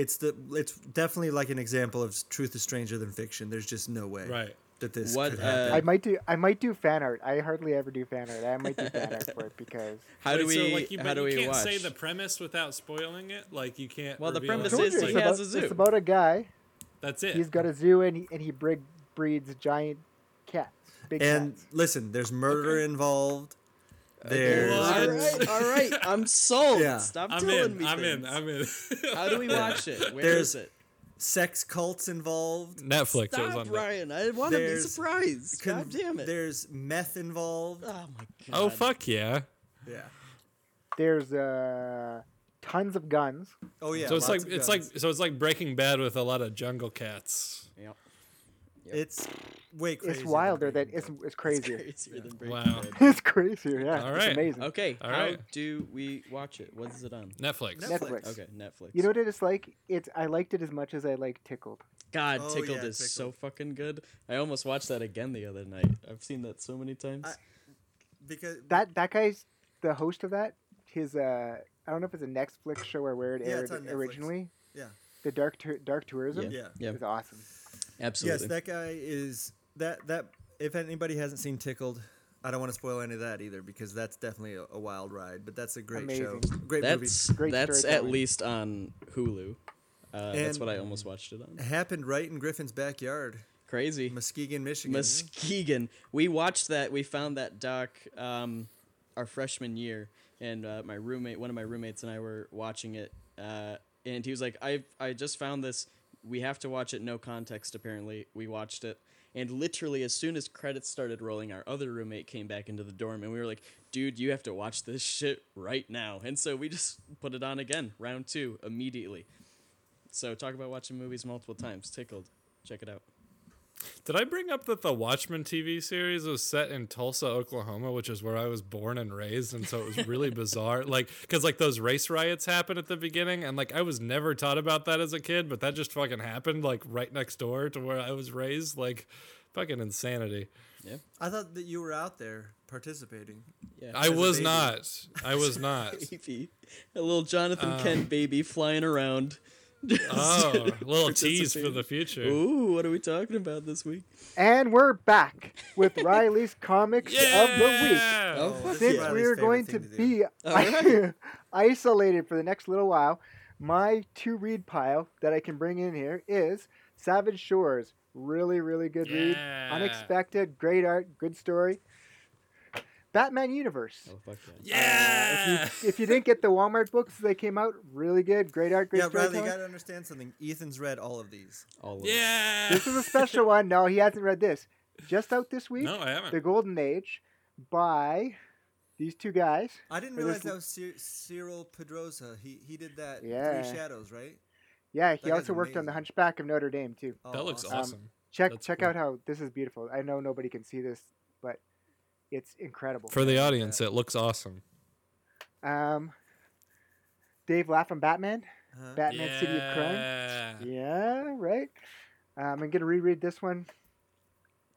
Speaker 1: it's the it's definitely like an example of truth is stranger than fiction. There's just no way
Speaker 4: Right.
Speaker 1: that this
Speaker 3: What,
Speaker 1: could
Speaker 3: uh,
Speaker 1: happen.
Speaker 5: I might do. I might do fan art. I hardly ever do fan art. I might do fan art for it because
Speaker 3: How do
Speaker 4: Wait,
Speaker 3: we?
Speaker 4: so, like, you,
Speaker 3: how
Speaker 4: but
Speaker 3: do
Speaker 4: you
Speaker 3: we
Speaker 4: can't
Speaker 3: watch?
Speaker 4: say the premise without spoiling it. Like you can't.
Speaker 3: Well, the premise
Speaker 5: I
Speaker 4: it.
Speaker 5: told
Speaker 3: is he
Speaker 5: it's
Speaker 3: has
Speaker 5: about,
Speaker 3: a zoo.
Speaker 5: It's about a guy.
Speaker 4: That's it.
Speaker 5: He's got a zoo and he, and he brig, breeds giant cats. Big
Speaker 1: and
Speaker 5: cats.
Speaker 1: listen, there's murder
Speaker 4: Okay.
Speaker 1: involved.
Speaker 4: What?
Speaker 1: There's
Speaker 3: all right, all right. I'm sold.
Speaker 1: Yeah.
Speaker 3: Stop
Speaker 4: I'm
Speaker 3: telling
Speaker 4: in.
Speaker 3: me
Speaker 4: I'm in. I'm in.
Speaker 3: How do we watch it? Where
Speaker 1: There's-
Speaker 3: is it?
Speaker 1: sex cults involved.
Speaker 4: Netflix. it was
Speaker 3: Stop,
Speaker 4: on there.
Speaker 3: Ryan. I want to be surprised.
Speaker 1: Con-
Speaker 3: God damn it.
Speaker 1: There's meth involved.
Speaker 3: Oh my god.
Speaker 4: Oh fuck yeah!
Speaker 1: Yeah.
Speaker 5: There's uh, tons of guns.
Speaker 1: Oh yeah.
Speaker 4: so it's like it's
Speaker 1: guns.
Speaker 4: like so it's like Breaking Bad with a lot of jungle cats.
Speaker 3: Yep.
Speaker 1: It's way crazy.
Speaker 5: It's wilder than it's, it's crazier.
Speaker 3: Crazier than Breaking
Speaker 4: Wow.
Speaker 3: Bad.
Speaker 5: it's crazier. Yeah,
Speaker 4: All
Speaker 5: it's amazing.
Speaker 3: Okay,
Speaker 4: All
Speaker 3: how
Speaker 4: right.
Speaker 3: do we watch it? What is it on?
Speaker 4: Netflix.
Speaker 5: Netflix.
Speaker 3: Okay, Netflix.
Speaker 5: You know what it is like? It's I liked it as much as I like Tickled.
Speaker 3: God,
Speaker 1: Oh,
Speaker 3: Tickled
Speaker 1: yeah,
Speaker 3: is so fucking good. I almost watched that again the other night. I've seen that so many times.
Speaker 1: I- because
Speaker 5: That that guy's the host of that. His uh, I don't know if it's a Netflix show or where it
Speaker 1: Yeah,
Speaker 5: aired
Speaker 1: it's on
Speaker 5: originally.
Speaker 1: yeah.
Speaker 5: The dark Tour dark tourism.
Speaker 3: yeah,
Speaker 1: Yeah.
Speaker 3: yeah,
Speaker 5: It's awesome.
Speaker 3: Absolutely.
Speaker 1: Yes, that guy is that that. If anybody hasn't seen Tickled, I don't want to spoil any of that either because that's definitely a, a wild ride. But that's a great show,
Speaker 5: Amazing.
Speaker 1: great
Speaker 3: that's
Speaker 5: Great
Speaker 3: that's at
Speaker 5: storytelling.
Speaker 3: least on Hulu. Uh, that's what I almost watched it on.
Speaker 1: movie. Happened right in Griffin's backyard,
Speaker 3: Crazy.
Speaker 1: Muskegon, Michigan.
Speaker 3: Muskegon. We watched that. We found that doc um, our freshman year, and uh, my roommate, one of my roommates, and I were watching it. Uh, and he was like, "I I just found this. We have to watch it. No context. Apparently, we watched it." And literally, as soon as credits started rolling, our other roommate came back into the dorm, and we were like, "Dude, you have to watch this shit right now." And so we just put it on again, round two, immediately. So talk about watching movies multiple times. Tickled. Check it out.
Speaker 4: Did I bring up that the Watchmen TV series was set in Tulsa, Oklahoma, which is where I was born and raised, and so it was really bizarre. Like, because like those race riots happened at the beginning, and like I was never taught about that as a kid, but that just fucking happened like right next door to where I was raised. Like, fucking insanity.
Speaker 1: Yeah, I thought that you were out there participating.
Speaker 3: Yeah.
Speaker 4: I
Speaker 1: a
Speaker 4: was not. I was not.
Speaker 3: baby. A little Jonathan Kent uh, baby flying around.
Speaker 4: Oh, a little tease for the future.
Speaker 3: Ooh, what are we talking about this week?
Speaker 5: And we're back with Riley's comics of the week.
Speaker 4: Oh,
Speaker 3: oh
Speaker 1: this
Speaker 3: fuck
Speaker 1: is
Speaker 5: Since
Speaker 3: yeah.
Speaker 5: We are going to
Speaker 1: thing do.
Speaker 5: be
Speaker 3: Alright.
Speaker 5: isolated for the next little while, my to read pile that I can bring in here is Savage Shores. Really, really good read. Unexpected, great art, good story. Batman Universe.
Speaker 3: Oh, fuck that.
Speaker 4: Yeah.
Speaker 5: Uh, if you, if you didn't get the Walmart books, they came out really good. Great art, great
Speaker 1: yeah, Riley, you got to understand something. Ethan's read all of these.
Speaker 3: All of them.
Speaker 4: yeah.
Speaker 5: This is a special one. No, he hasn't read this. Just out this week,
Speaker 4: No, I haven't.
Speaker 5: The Golden Age by these two guys.
Speaker 1: I didn't realize that was Cy- Cyril Pedrosa. He he did that
Speaker 5: Yeah.
Speaker 1: Three Shadows, right?
Speaker 5: Yeah, he
Speaker 1: That
Speaker 5: also worked on The. Hunchback of Notre Dame too.
Speaker 1: Oh,
Speaker 4: that looks
Speaker 1: awesome.
Speaker 4: awesome.
Speaker 5: Check
Speaker 4: That's
Speaker 5: check
Speaker 4: cool.
Speaker 5: out how this is beautiful. I know nobody can see this, but it's incredible.
Speaker 4: For the audience, it looks awesome.
Speaker 5: um, Dave Lapham Batman,
Speaker 1: Uh-huh.
Speaker 5: Batman City of Crime.
Speaker 4: Yeah.
Speaker 5: Yeah, right. Um, I'm gonna reread this one.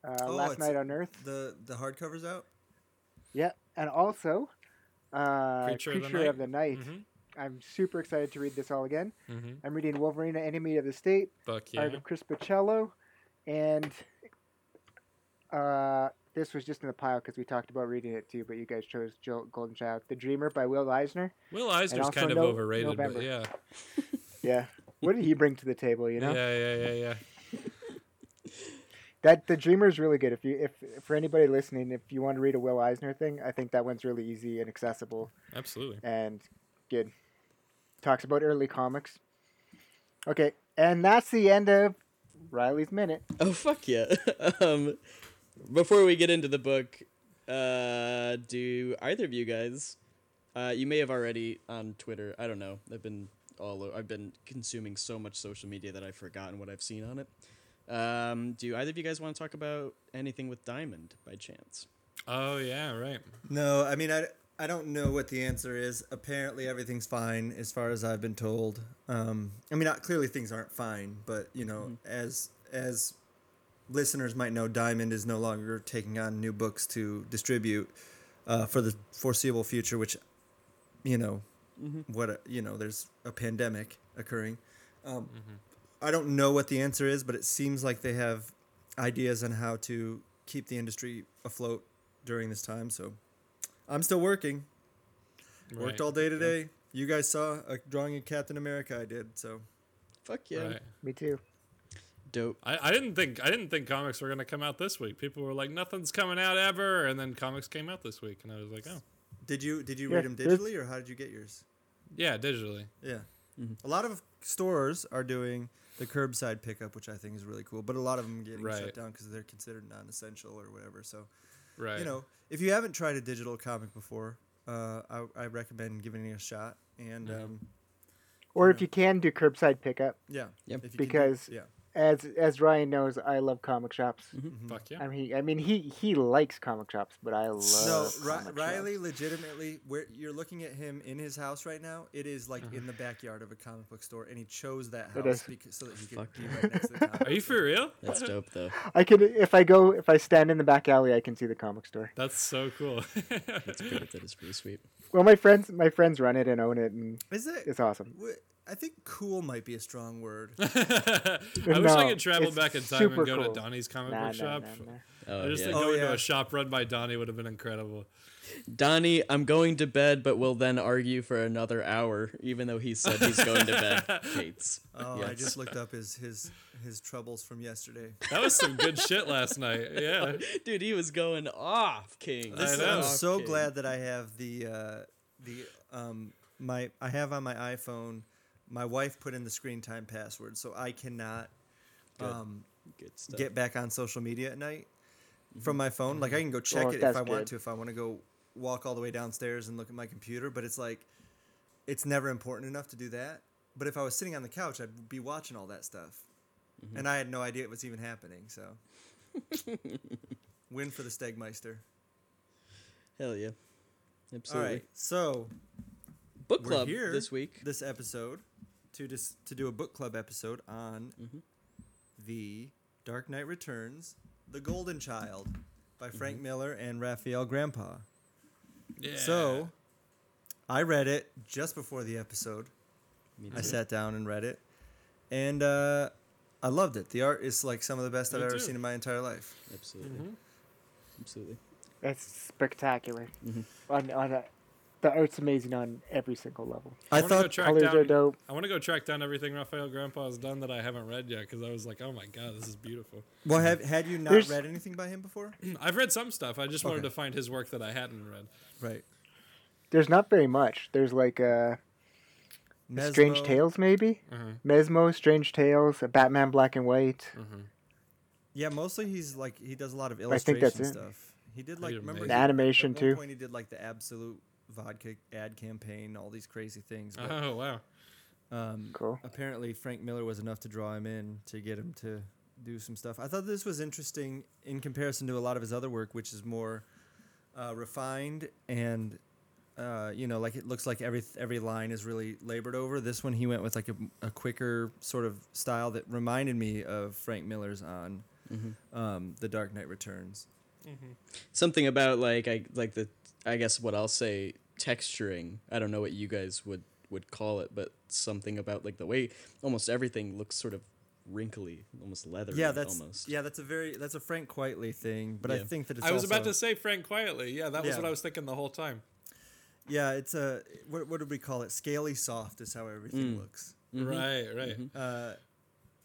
Speaker 5: Uh,
Speaker 1: Oh,
Speaker 5: Last Night on Earth.
Speaker 1: The the hardcover's out.
Speaker 5: Yeah, and also uh,
Speaker 4: Creature
Speaker 5: Creature,
Speaker 4: of the Night.
Speaker 5: of the Night.
Speaker 4: Mhm.
Speaker 5: I'm super excited to read this all again.
Speaker 4: Mhm.
Speaker 5: I'm reading Wolverine, Enemy of the State,
Speaker 4: Fuck yeah.
Speaker 5: art of Chris Pacello, and uh, this was just in the pile because we talked about reading it too, but you guys chose Joe Golden Child, The Dreamer by Will Eisner.
Speaker 4: Will Eisner's
Speaker 5: also
Speaker 4: kind of
Speaker 5: no-
Speaker 4: overrated,
Speaker 5: November.
Speaker 4: but yeah.
Speaker 5: Yeah, what did he bring to the table? You know
Speaker 4: Yeah, yeah, yeah, yeah.
Speaker 5: that The Dreamer is really good. If you, if for anybody listening, if you want to read a Will Eisner thing, I think that one's really easy and accessible
Speaker 4: Absolutely.
Speaker 5: and good. Talks about early comics. Okay, and that's the end of Riley's minute.
Speaker 3: Oh fuck yeah. um, before we get into the book, uh, do either of you guys? Uh, you may have already on Twitter. I don't know. I've been all. I've been consuming so much social media that I've forgotten what I've seen on it. Um, do either of you guys want to talk about anything with Diamond by chance?
Speaker 4: Oh yeah, right.
Speaker 1: No, I mean I, I don't know what the answer is. Apparently, everything's fine as far as I've been told. Um, I mean, not, clearly things aren't fine, but you know, as as listeners might know, Diamond is no longer taking on new books to distribute uh, for the foreseeable future. Which, you know, what a, you know, there's a pandemic occurring. Um, I don't know what the answer is, but it seems like they have ideas on how to keep the industry afloat during this time. So I'm still working. Worked all day today. You guys saw a drawing of Captain America I did. So
Speaker 3: Fuck yeah.
Speaker 4: Right.
Speaker 5: Me too.
Speaker 3: Dope.
Speaker 4: I, I didn't think I didn't think comics were gonna come out this week. People were like, "Nothing's coming out ever," and then comics came out this week, and I was like, "Oh,
Speaker 1: did you did you
Speaker 5: Yeah,
Speaker 1: read them digitally or how did you get yours?
Speaker 4: yeah, digitally."
Speaker 1: Yeah. A lot of stores are doing the curbside pickup, which I think is really cool. But a lot of them are getting shut down because they're considered non-essential or whatever. So
Speaker 4: Right.
Speaker 1: you know, if you haven't tried a digital comic before, uh, I, I recommend giving it a shot. And um,
Speaker 5: Or if you can do curbside pickup,
Speaker 1: yeah,
Speaker 3: Yep.
Speaker 1: if you can do-
Speaker 5: because
Speaker 1: yeah,
Speaker 5: as as Ryan knows, I love comic shops. Mm-hmm. Mm-hmm.
Speaker 4: Fuck yeah.
Speaker 5: I mean, he, I mean, he he likes comic shops, but I love.
Speaker 1: No, Ri-
Speaker 5: comic
Speaker 1: Riley,
Speaker 5: shops.
Speaker 1: legitimately, where you're looking at him in his house right now, it is like mm-hmm. in the backyard of a comic book store, and he chose that house because, so that he could
Speaker 3: Fuck.
Speaker 1: be right next to the comic
Speaker 4: Are you for real?
Speaker 3: That's dope though.
Speaker 5: I could if I go if I stand in the back alley, I can see the comic store.
Speaker 4: That's so cool.
Speaker 3: That's pretty. That is pretty sweet.
Speaker 5: Well, my friends my friends run it and own it, and.
Speaker 1: Is it?
Speaker 5: it's awesome.
Speaker 1: Wh- I think cool might be a strong word.
Speaker 4: I wish I could travel back in time and go
Speaker 5: cool.
Speaker 4: to Donnie's comic
Speaker 5: Nah,
Speaker 4: book
Speaker 5: nah,
Speaker 4: shop.
Speaker 5: nah, nah.
Speaker 3: Oh
Speaker 4: I just
Speaker 3: yeah.
Speaker 4: think
Speaker 1: Oh,
Speaker 4: going
Speaker 1: yeah.
Speaker 4: to a shop run by Donnie would have been incredible.
Speaker 3: Donnie, I'm going to bed, but we'll then argue for another hour, even though he said he's going to bed. Hates.
Speaker 1: Oh, I just looked up his his his troubles from yesterday.
Speaker 4: That was some good shit last night. Yeah.
Speaker 3: Dude, he was going off, King.
Speaker 4: I know.
Speaker 1: I'm so
Speaker 3: King.
Speaker 1: glad that I have the uh, the um my I have on my iPhone. My wife put in the screen time password, so I cannot um,
Speaker 3: Good stuff.
Speaker 1: get back on social media at night from my phone. Like I can go check
Speaker 5: Well,
Speaker 1: it if
Speaker 5: that's
Speaker 1: I want to, if I want to go walk all the way downstairs and look at my computer. But it's like it's never important enough to do that. But if I was sitting on the couch, I'd be watching all that stuff,
Speaker 5: Mm-hmm.
Speaker 1: and I had no idea it was even happening. So win for the Stegmeister.
Speaker 3: Hell yeah. Absolutely.
Speaker 1: right, so
Speaker 3: Book club
Speaker 1: here
Speaker 3: this week.
Speaker 1: this episode to dis- to do a book club episode on
Speaker 3: Mm-hmm.
Speaker 1: the Dark Knight Returns, The Golden Child by
Speaker 3: Mm-hmm.
Speaker 1: Frank Miller and Rafael Grampá.
Speaker 4: Yeah.
Speaker 1: So I read it just before the episode. I sat down and read it, and uh, I loved it. The art is like some of the best
Speaker 4: Me
Speaker 1: I've ever seen in my entire life.
Speaker 3: Absolutely. Absolutely.
Speaker 5: It's spectacular.
Speaker 1: Mm-hmm.
Speaker 5: On on a, the art's amazing on every single level.
Speaker 1: I,
Speaker 4: wanna go
Speaker 1: thought
Speaker 4: track
Speaker 5: Colors
Speaker 4: down,
Speaker 5: are dope.
Speaker 4: I want to go track down everything Rafael Grampá has done that I haven't read yet because I was like, oh my god, this is beautiful.
Speaker 1: Well, have had you not
Speaker 5: There's-
Speaker 1: read anything by him before?
Speaker 4: I've read some stuff. I just wanted
Speaker 1: Okay.
Speaker 4: to find his work that I hadn't read.
Speaker 1: Right.
Speaker 5: There's not very much. There's like uh, Strange Tales, maybe.
Speaker 4: Uh-huh.
Speaker 5: Mesmo, Strange Tales, Batman Black and White.
Speaker 1: Yeah, mostly he's like he does a lot of illustration
Speaker 5: I think that's
Speaker 1: illustration
Speaker 5: it.
Speaker 1: stuff. He did like
Speaker 4: Pretty
Speaker 1: remember
Speaker 4: amazing.
Speaker 1: he-
Speaker 5: Animation,
Speaker 1: at one
Speaker 5: too.
Speaker 1: Point he did like the Absolut vodka ad campaign, all these crazy things. But
Speaker 4: Oh wow.
Speaker 1: um,
Speaker 5: Cool.
Speaker 1: apparently Frank Miller was enough to draw him in to get him to do some stuff. I thought this was interesting in comparison to a lot of his other work, which is more uh, refined and uh, you know, like it looks like every every line is really labored over. This one he went with like a, a quicker sort of style that reminded me of Frank Miller's on um, The Dark Knight Returns.
Speaker 3: Something about like I like the I guess what I'll say texturing. I don't know what you guys would would call it, but something about like the way almost everything looks sort of wrinkly, almost leathery.
Speaker 1: Yeah, that's
Speaker 3: almost.
Speaker 1: yeah, that's a very that's a Frank Quitely thing. But I think that it's
Speaker 4: I was about to say Frank Quitely. Yeah, that was
Speaker 1: Yeah.
Speaker 4: what I was thinking the whole time.
Speaker 1: Yeah, it's a what, what did we call it? Scaly soft is how everything mm. looks. Mm-hmm.
Speaker 4: Right, right. Mm-hmm.
Speaker 1: Uh,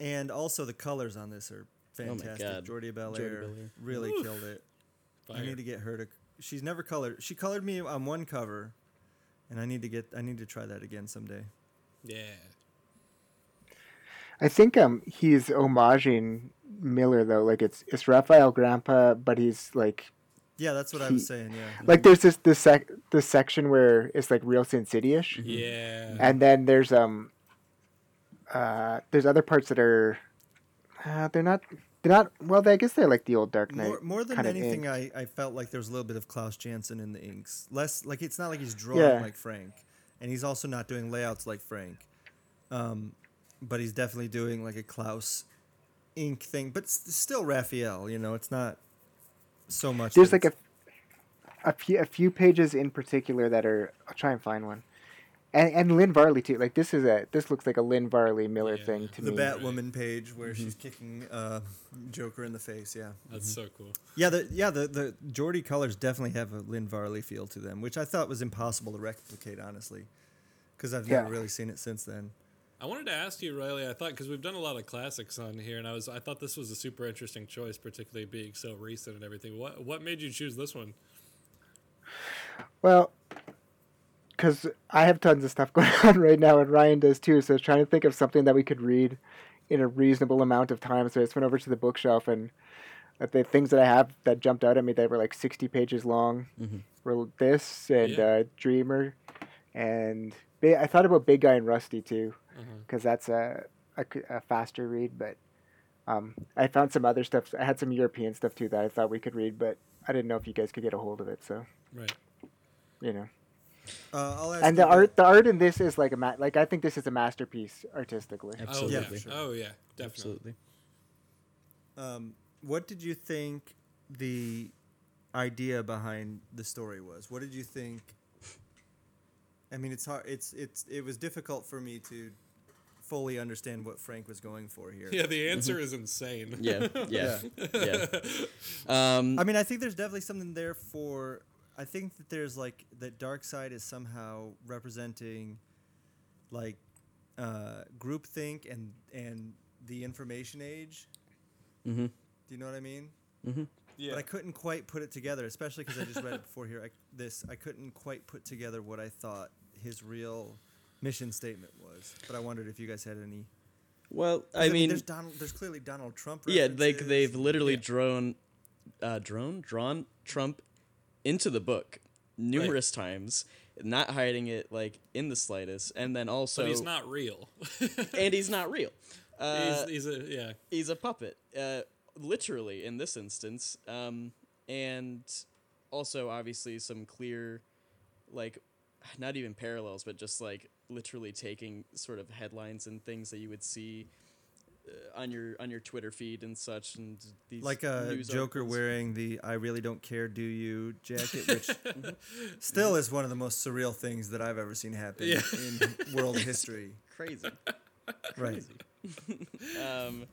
Speaker 1: and also the colors on this are oh fantastic.
Speaker 3: God.
Speaker 1: Jordi
Speaker 3: Jordie Bellaire
Speaker 1: really
Speaker 4: Oof.
Speaker 1: killed it. I need to get her to. She's never colored. She colored me on one cover, and I need to get. I need to try that again someday.
Speaker 4: Yeah.
Speaker 5: I think um he's homaging Miller though. Like it's it's Rafael Grampá, but he's like
Speaker 1: Yeah, that's what I was saying. Yeah.
Speaker 5: like there's this this sec this section where it's like real Sin City-ish,
Speaker 4: Yeah.
Speaker 5: and then there's um uh there's other parts that are uh, they're not They're not well. They, I guess they're like the old Dark Knight.
Speaker 1: More, more than anything. I, I felt like there was a little bit of Klaus Janson in the inks. Less like it's not like he's drawing
Speaker 5: Yeah.
Speaker 1: like Frank, and he's also not doing layouts like Frank. Um, but he's definitely doing like a Klaus ink thing, but still Rafael. You know, it's not so much.
Speaker 5: There's like a a few a few pages in particular that are. I'll try and find one. And, and Lynn Varley too. Like this is a this looks like a Lynn Varley Miller
Speaker 4: Yeah.
Speaker 5: thing to
Speaker 1: the
Speaker 5: me.
Speaker 1: The Batwoman page where
Speaker 5: Mm-hmm.
Speaker 1: she's kicking uh, Joker in the face. Yeah,
Speaker 4: That's so cool.
Speaker 1: yeah, the yeah the the Jordie colors definitely have a Lynn Varley feel to them, which I thought was impossible to replicate, honestly, because I've never
Speaker 5: Yeah.
Speaker 1: really seen it since then.
Speaker 4: I wanted to ask you, Riley. I thought because we've done a lot of classics on here, and I was I thought this was a super interesting choice, particularly being so recent and everything. What what made you choose this one?
Speaker 5: Well, because I have tons of stuff going on right now, and Ryan does too. So I was trying to think of something that we could read in a reasonable amount of time. So I just went over to the bookshelf and uh, the things that I have that jumped out at me that were like sixty pages long were this and
Speaker 4: Yeah.
Speaker 5: uh, Dreamer, and Bi- I thought about Big Guy and Rusty too, because that's a faster read. But um, I found some other stuff. I had some European stuff too that I thought we could read, but I didn't know if you guys could get a hold of it. So
Speaker 4: Right.
Speaker 5: you know.
Speaker 1: Uh,
Speaker 5: and the
Speaker 1: about-
Speaker 5: art the art in this is like a ma- like I think this is a masterpiece artistically.
Speaker 3: Absolutely.
Speaker 4: Oh yeah.
Speaker 1: sure.
Speaker 4: Oh yeah. Definitely.
Speaker 3: Absolutely.
Speaker 1: Um, what did you think the idea behind the story was? What did you think? I mean, it's hard. It's it's it was difficult for me to fully understand what Frank was going for here.
Speaker 4: Yeah. The answer is insane.
Speaker 3: Yeah, yeah, yeah. Um,
Speaker 1: I mean, I think there's definitely something there for. I think that there's like that Darkseid is somehow representing, like, uh, groupthink and and the information age.
Speaker 3: Mm-hmm.
Speaker 1: Do you know what I mean?
Speaker 4: Yeah.
Speaker 1: But I couldn't quite put it together, especially because I just read it before here. I, this I couldn't quite put together what I thought his real mission statement was. But I wondered if you guys had any.
Speaker 3: well, I mean,
Speaker 1: there's Donald. There's clearly Donald Trump.
Speaker 3: yeah, like they've literally
Speaker 4: Yeah.
Speaker 3: drawn, uh, drone, drawn Trump into the book numerous times, not hiding it like in the slightest, and then also,
Speaker 4: but he's not real.
Speaker 3: and he's not real. Uh,
Speaker 4: he's, he's a yeah.
Speaker 3: he's a puppet, uh, literally in this instance, um, and also obviously some clear, like, not even parallels, but just like literally taking sort of headlines and things that you would see on your on your Twitter feed and such, and these
Speaker 1: like a
Speaker 3: news
Speaker 1: Joker
Speaker 3: articles.
Speaker 1: wearing the "I really don't care, do you" jacket, which still is one of the most surreal things that I've ever seen happen
Speaker 4: Yeah.
Speaker 1: in world history.
Speaker 3: crazy.
Speaker 1: Right.
Speaker 3: um,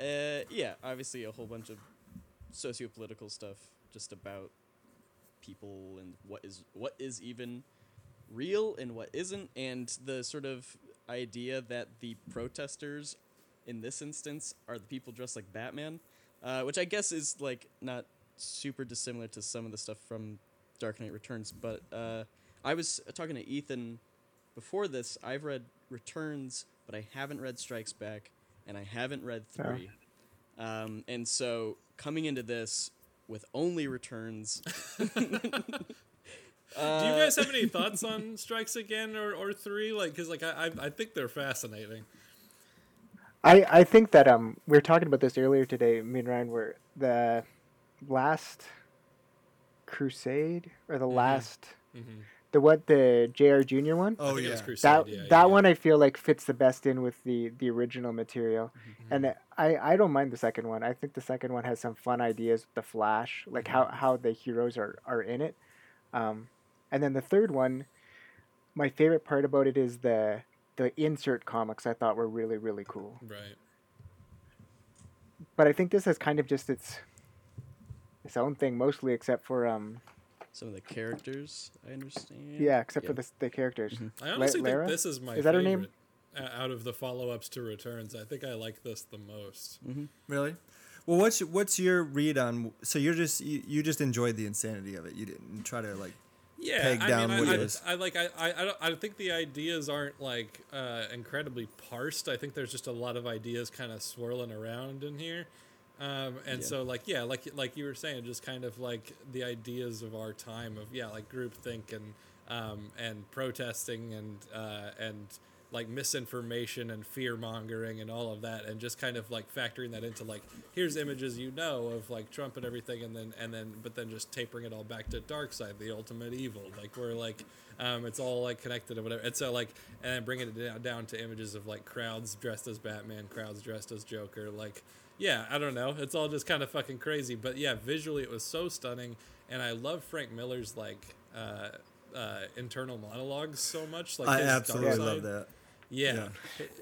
Speaker 3: uh, yeah, obviously a whole bunch of socio-political stuff just about people and what is what is even real and what isn't, and the sort of idea that the protesters in this instance are the people dressed like Batman, uh, which I guess is like not super dissimilar to some of the stuff from Dark Knight Returns. But uh, I was talking to Ethan before this. I've read Returns, but I haven't read Strikes Back, and I haven't read
Speaker 5: Oh.
Speaker 3: Three. Um, and so coming into this with only Returns,
Speaker 4: Do you guys have any thoughts on Strikes Again or, or three? Like, cause like I I, I think they're fascinating.
Speaker 5: I I think that um we were talking about this earlier today. Me and Ryan were the last Crusade or the last the what the Jr. Junior one.
Speaker 1: Oh
Speaker 4: I think it
Speaker 1: yeah.
Speaker 4: Crusade,
Speaker 5: that
Speaker 4: yeah,
Speaker 5: that
Speaker 4: yeah.
Speaker 5: one I feel like fits the best in with the the original material, and I I don't mind the second one. I think the second one has some fun ideas with the Flash, like how how the heroes are are in it, um, and then the third one, my favorite part about it is the the insert comics. I thought were really really cool,
Speaker 4: Right.
Speaker 5: but I think this is kind of just its its own thing mostly, except for um
Speaker 3: some of the characters I understand.
Speaker 5: yeah, except for the the characters.
Speaker 4: I honestly
Speaker 5: La- Lara?
Speaker 4: think this is my
Speaker 5: Is that her name?
Speaker 4: uh, out of the follow-ups to Returns. I think I like this the most.
Speaker 1: Really? Well, what's what's your read on? So you're just you, you just enjoyed the insanity of it. You didn't try to like.
Speaker 4: Yeah,
Speaker 1: peg
Speaker 4: I
Speaker 1: down
Speaker 4: mean, I, I. I like. I, I, I, don't, I think the ideas aren't like uh, incredibly parsed. I think there's just a lot of ideas kind of swirling around in here, um, and so like yeah, like like you were saying, just kind of like the ideas of our time of yeah, like groupthink and um, and protesting and uh, and like misinformation and fear mongering and all of that and just kind of like factoring that into like here's images you know of like Trump and everything and then and then but then just tapering it all back to Darkseid the ultimate evil. Like where like um, it's all like connected or whatever. And so like and then bringing it down, down to images of like crowds dressed as Batman crowds dressed as Joker. Like yeah I don't know. It's all just kind of fucking crazy. But yeah visually it was so stunning. And I love Frank Miller's like uh, uh, internal monologues so much like
Speaker 1: I absolutely love that.
Speaker 4: Yeah.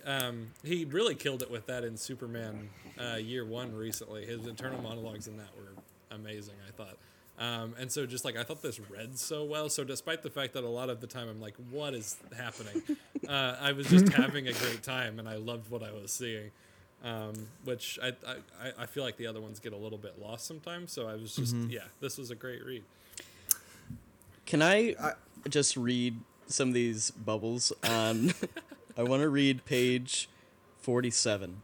Speaker 4: Um, he really killed it with that in Superman uh, Year One recently. His internal monologues in that were amazing, I thought. Um, and so, just like, I thought this read so well. So, despite the fact that a lot of the time I'm like, what is happening? Uh, I was just having a great time and I loved what I was seeing. Um, which I, I, I feel like the other ones get a little bit lost sometimes. So, I was just, yeah, this was a great read.
Speaker 3: Can I, just read some of these bubbles on? I want to read page forty-seven.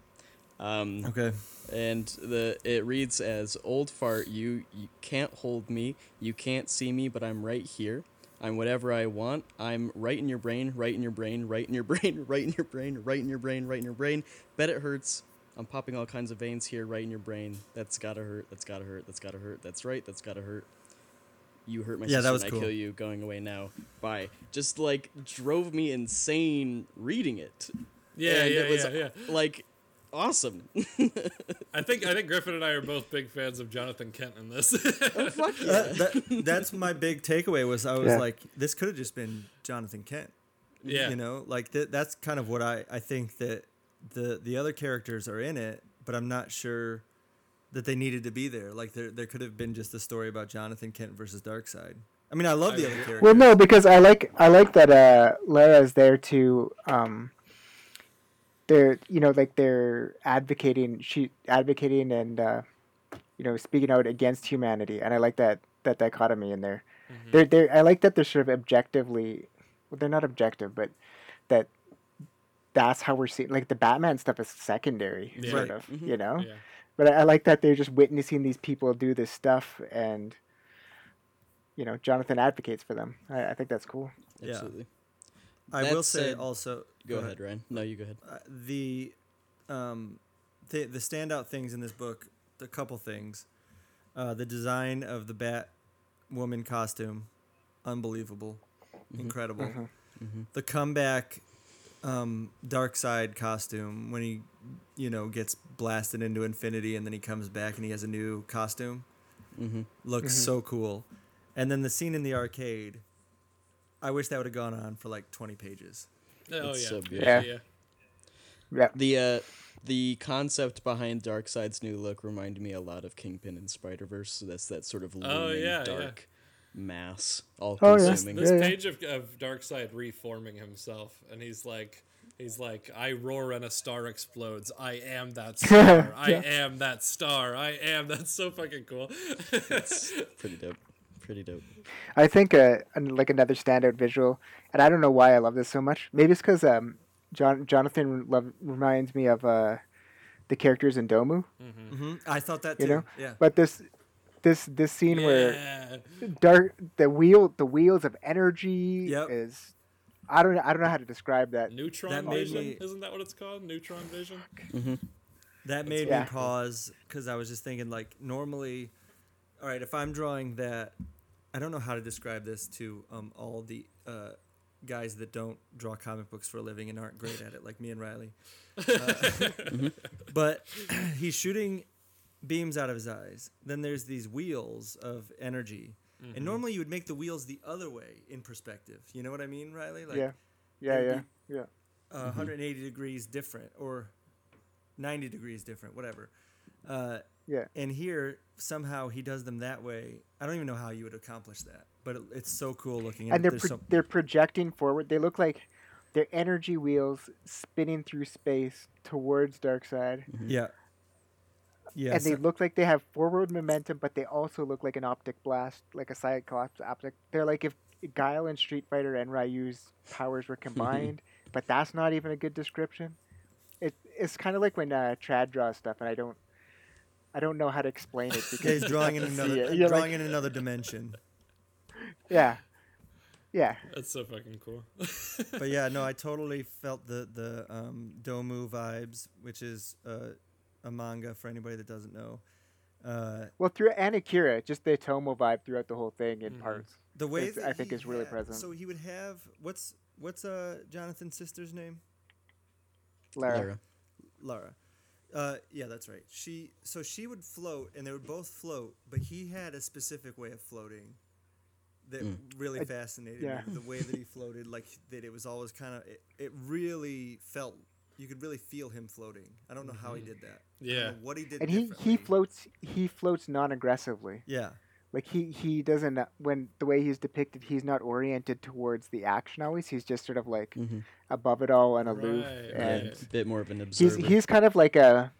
Speaker 3: Um,
Speaker 1: Okay.
Speaker 3: and the it reads as old fart you you can't hold me. You can't see me but i'm right here. I'm whatever i want. I'm right in your brain right in your brain right in your brain right in your brain right in your brain right in your brain. Bet it hurts. I'm popping all kinds of veins here right in your brain. That's gotta hurt. That's gotta hurt. That's gotta hurt. That's right. That's gotta hurt you hurt my
Speaker 1: Yeah, that
Speaker 3: sister
Speaker 1: was
Speaker 3: and
Speaker 1: cool.
Speaker 3: i kill you going away now bye just like drove me insane reading it
Speaker 4: Yeah,
Speaker 3: And
Speaker 4: yeah,
Speaker 3: it was
Speaker 4: yeah, yeah.
Speaker 3: like awesome
Speaker 4: I think I think Griffin and I are both big fans of Jonathan Kent in this.
Speaker 3: Oh, fuck yeah.
Speaker 1: That, that, that's my big takeaway was I was
Speaker 5: Yeah.
Speaker 1: like, this could have just been Jonathan Kent.
Speaker 4: yeah,
Speaker 1: You know, like th- that's kind of what I, I think that the the other characters are in it, but I'm not sure that they needed to be there. Like there there could have been just a story about Jonathan Kent versus Darkseid. I mean, I love the other characters.
Speaker 5: Well, no, because I like I like that uh, Lara is there to um, they're you know like they're advocating she advocating and uh, you know speaking out against humanity, and I like that that dichotomy in there. They're they I like that they're sort of objectively, well, they're not objective, but that that's how we're seeing like the Batman stuff is secondary,
Speaker 4: Yeah.
Speaker 5: sort
Speaker 1: Right.
Speaker 5: of, you know.
Speaker 4: yeah.
Speaker 5: But I, I like that they're just witnessing these people do this stuff, and you know, Jonathan advocates for them. I, I think that's cool.
Speaker 1: Yeah.
Speaker 3: Absolutely.
Speaker 1: I
Speaker 3: That
Speaker 1: will say
Speaker 3: said-
Speaker 1: also.
Speaker 3: Go ahead, Ryan. No, you go ahead.
Speaker 1: uh, the um the the standout things in this book a couple things uh the design of the bat woman costume unbelievable incredible the comeback um Darkseid costume when he you know gets blasted into infinity and then he comes back and he has a new costume looks so cool and then the scene in the arcade i wish that would have gone on for like 20 pages
Speaker 4: Oh
Speaker 3: It's
Speaker 4: yeah.
Speaker 3: so
Speaker 4: yeah,
Speaker 5: Yeah.
Speaker 4: yeah.
Speaker 5: Yeah.
Speaker 3: The uh, the concept behind Darkseid's new look reminded me a lot of Kingpin and Spider Verse. So that's that sort of looming
Speaker 4: Oh, yeah, yeah.
Speaker 3: Dark mass, all
Speaker 5: Oh, yeah.
Speaker 3: consuming.
Speaker 4: This
Speaker 5: Yeah, yeah.
Speaker 4: page of, of Darkseid reforming himself, and he's like, he's like, I roar and a star explodes. I am that star. I am that star. I am. That's so fucking cool.
Speaker 3: Pretty dope. Pretty dope.
Speaker 5: I think uh, like another standout visual, and I don't know why I love this so much. Maybe it's because um, John Jonathan love, reminds me of uh, the characters in Domu,
Speaker 1: hmm i thought that too
Speaker 5: you know.
Speaker 1: yeah
Speaker 5: But this this this scene where dark the wheel the wheels of energy
Speaker 1: Yep.
Speaker 5: is I don't I don't know how to describe that.
Speaker 4: Neutron
Speaker 1: That
Speaker 4: vision,
Speaker 1: me-
Speaker 4: isn't that what it's called? Neutron vision.
Speaker 1: That made
Speaker 5: Yeah.
Speaker 1: me pause because I was just thinking, like, normally, all right, if I'm drawing that, I don't know how to describe this to um, all the uh, guys that don't draw comic books for a living and aren't great at it, like me and Riley. Uh, But he's shooting beams out of his eyes. Then there's these wheels of energy. And normally you would make the wheels the other way in perspective. You know what I mean, Riley? Like,
Speaker 5: yeah, yeah,
Speaker 1: it
Speaker 5: yeah,
Speaker 1: would
Speaker 5: yeah.
Speaker 1: uh, 180 degrees different or 90 degrees different, whatever. Uh,
Speaker 5: Yeah.
Speaker 1: and here somehow he does them that way. I don't even know how you would accomplish that, but it, it's so cool looking.
Speaker 5: and they're pro-
Speaker 1: so,
Speaker 5: they're projecting forward. They look like they're energy wheels spinning through space towards Darkseid,
Speaker 1: yeah, yeah,
Speaker 5: and they look like they have forward momentum, but they also look like an optic blast, like a Cyclops optic. They're like if Guile and Street Fighter and Ryu's powers were combined, but that's not even a good description. It it's kind of like when uh, Tradd draws stuff, and I don't. I don't know how to explain it
Speaker 1: yeah,
Speaker 5: because
Speaker 1: he's drawing in another
Speaker 5: it. You're
Speaker 1: drawing
Speaker 5: like-
Speaker 1: in another dimension.
Speaker 5: Yeah. Yeah.
Speaker 4: That's so fucking cool.
Speaker 1: but yeah, no, I totally felt the the um, Domu vibes, which is uh, a manga for anybody that doesn't know. Uh,
Speaker 5: Well, through and Akira, just the Tomo vibe throughout the whole thing in parts.
Speaker 1: the way
Speaker 5: It's-
Speaker 1: that
Speaker 5: I think is really
Speaker 1: had-
Speaker 5: present.
Speaker 1: So he would have what's what's uh Jonathan's sister's name?
Speaker 5: Lara.
Speaker 3: Lara.
Speaker 1: Lara. Uh, yeah, that's right. She so she would float, and they would both float, but he had a specific way of floating that really fascinated
Speaker 5: yeah.
Speaker 1: me. The way that he floated, like that, it was always kind of. It, it really felt you could really feel him floating. I don't know how he mm-hmm. did that. I don't
Speaker 4: Yeah.
Speaker 1: know what he did.
Speaker 5: And he he floats he floats non-aggressively.
Speaker 1: Yeah,
Speaker 5: Like he he doesn't when the way he's depicted, he's not oriented towards the action always. He's just sort of like mm-hmm. above it all and aloof,
Speaker 4: Right,
Speaker 5: and
Speaker 4: right.
Speaker 3: A bit more of an observer.
Speaker 5: he's
Speaker 3: observer.
Speaker 5: he's kind of like a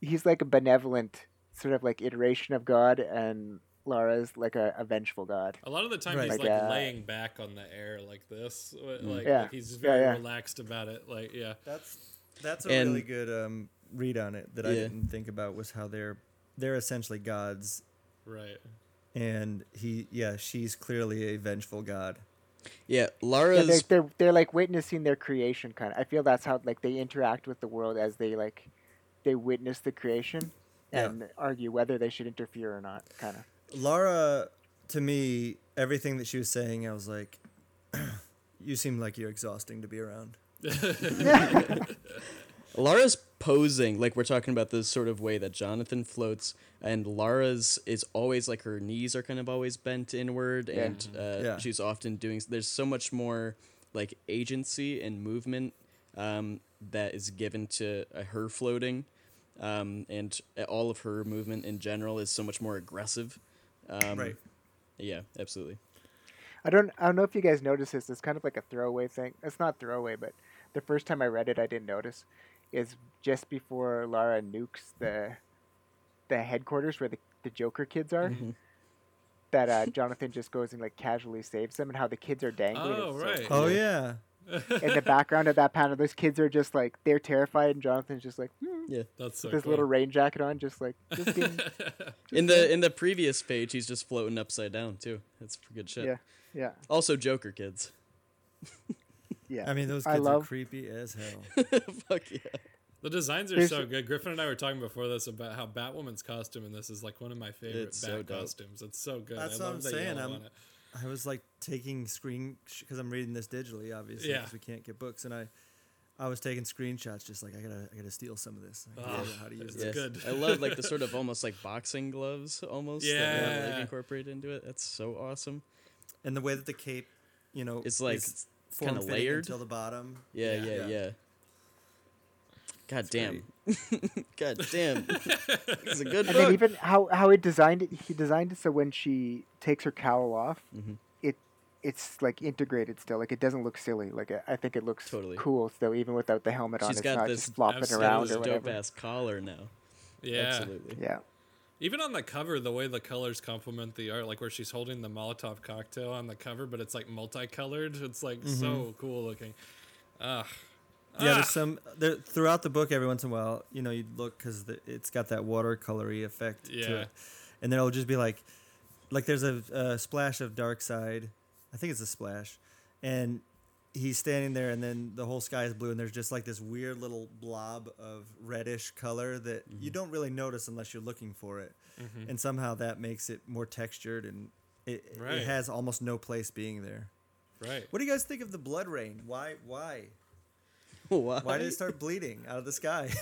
Speaker 5: he's like a benevolent sort of like iteration of God, and Lara's like a, a vengeful God.
Speaker 4: A lot of the time
Speaker 1: Right.
Speaker 4: he's
Speaker 5: Like,
Speaker 4: like
Speaker 5: uh,
Speaker 4: laying back on the air like this. Like,
Speaker 5: Mm. Yeah.
Speaker 4: like he's very
Speaker 5: yeah.
Speaker 4: relaxed about it. Like yeah.
Speaker 1: that's that's a
Speaker 3: And-
Speaker 1: really good um, read on it that I didn't think about was how they're they're essentially gods,
Speaker 4: Right.
Speaker 1: and he yeah she's clearly a vengeful god.
Speaker 3: yeah,
Speaker 5: Yeah,
Speaker 3: Lara's
Speaker 5: they're, they're they're like witnessing their creation kind of. I feel that's how like they interact with the world as they like they witness the creation
Speaker 1: Yeah.
Speaker 5: and argue whether they should interfere or not. Kind of.
Speaker 1: Laura, to me, everything that she was saying, I was like, you seem like you're exhausting to be around.
Speaker 3: Lara's posing, like we're talking about this sort of way that Jonathan floats, and Lara's is always like her knees are kind of always bent inward, and uh,
Speaker 1: Yeah.
Speaker 3: she's often doing. There's so much more like agency and movement um, that is given to uh, her floating, um, and all of her movement in general is so much more aggressive. Um,
Speaker 1: Right.
Speaker 3: Yeah, absolutely.
Speaker 5: I don't I don't know if you guys noticed this. It's kind of like a throwaway thing. It's not throwaway, but the first time I read it, I didn't notice. Is just before Lara nukes the the headquarters where the the Joker kids are.
Speaker 1: Mm-hmm.
Speaker 5: That uh, Jonathan just goes and like casually saves them, and how the kids are dangling.
Speaker 4: Oh,
Speaker 5: It's so
Speaker 4: right.
Speaker 5: cool.
Speaker 1: Oh, yeah.
Speaker 5: In the background of that panel, those kids are just like they're terrified, and Jonathan's just like hmm,
Speaker 3: Yeah.
Speaker 4: That's so
Speaker 5: with his
Speaker 4: cool.
Speaker 5: little rain jacket on, just like just being,
Speaker 3: In the in the previous page, he's just floating upside down too. That's for good shit.
Speaker 5: yeah, yeah,
Speaker 3: Also, Joker kids.
Speaker 5: yeah.
Speaker 1: I mean, those
Speaker 5: I
Speaker 1: kids are
Speaker 5: love
Speaker 1: creepy as hell.
Speaker 3: Fuck yeah.
Speaker 4: The designs are
Speaker 5: There's-
Speaker 4: so good. Griffin and I were talking before this about how Batwoman's costume in this is like one of my favorite
Speaker 3: It's
Speaker 4: Bat
Speaker 3: so
Speaker 4: costumes. It's so good.
Speaker 1: That's
Speaker 4: I
Speaker 1: what
Speaker 4: love
Speaker 1: I'm
Speaker 4: the
Speaker 1: saying. I'm-
Speaker 4: on it.
Speaker 1: I was like taking screen because I'm reading this digitally, obviously,
Speaker 4: Yeah.
Speaker 1: because we can't get books, and I, I was taking screenshots, just like I gotta, I gotta steal some of this. I gotta
Speaker 4: Ah,
Speaker 1: how to use this.
Speaker 3: Yes.
Speaker 4: good.
Speaker 3: I love like the sort of almost like boxing gloves almost that are, like
Speaker 4: Yeah.
Speaker 3: incorporated into it. That's so awesome.
Speaker 1: And the way that the cape, you know,
Speaker 3: It's like
Speaker 1: is
Speaker 3: kinda
Speaker 1: form-fitting
Speaker 3: layered.
Speaker 1: until the bottom.
Speaker 3: Yeah, yeah,
Speaker 1: Yeah.
Speaker 3: yeah. God damn. God damn. it's a good
Speaker 5: And
Speaker 3: book.
Speaker 5: then even how how he designed it, he designed it so when she takes her cowl off,
Speaker 3: Mm-hmm.
Speaker 5: it it's like integrated still. Like it doesn't look silly. Like I- I think it looks
Speaker 3: Totally.
Speaker 5: cool still, even without the helmet on.
Speaker 3: She's
Speaker 5: It's
Speaker 3: got
Speaker 5: not
Speaker 3: this
Speaker 5: just flopping
Speaker 4: absolutely
Speaker 5: around or
Speaker 3: dope
Speaker 5: whatever.
Speaker 3: ass collar now.
Speaker 4: Yeah.
Speaker 3: Absolutely.
Speaker 5: Yeah,
Speaker 4: Even on the cover, the way the colors complement the art, like where she's holding the Molotov cocktail on the cover, but it's like multicolored. It's like so
Speaker 1: Mm-hmm.
Speaker 4: cool looking. Ugh.
Speaker 1: Yeah,
Speaker 4: Ah.
Speaker 1: there's some there, throughout the book. Every once in a while, you know, you'd look because it's got that watercolory effect to
Speaker 4: Yeah.
Speaker 1: it, and then it'll just be like, like there's a, a splash of Darkseid. I think it's a splash, and he's standing there, and then the whole sky is blue, and there's just like this weird little blob of reddish color that you don't really notice unless you're looking for it, and somehow that makes it more textured, and it,
Speaker 4: Right.
Speaker 1: it has almost no place being there.
Speaker 4: Right.
Speaker 1: What do you guys think of the blood rain? Why? Why?
Speaker 3: Why?
Speaker 1: Why did it start bleeding out of the sky?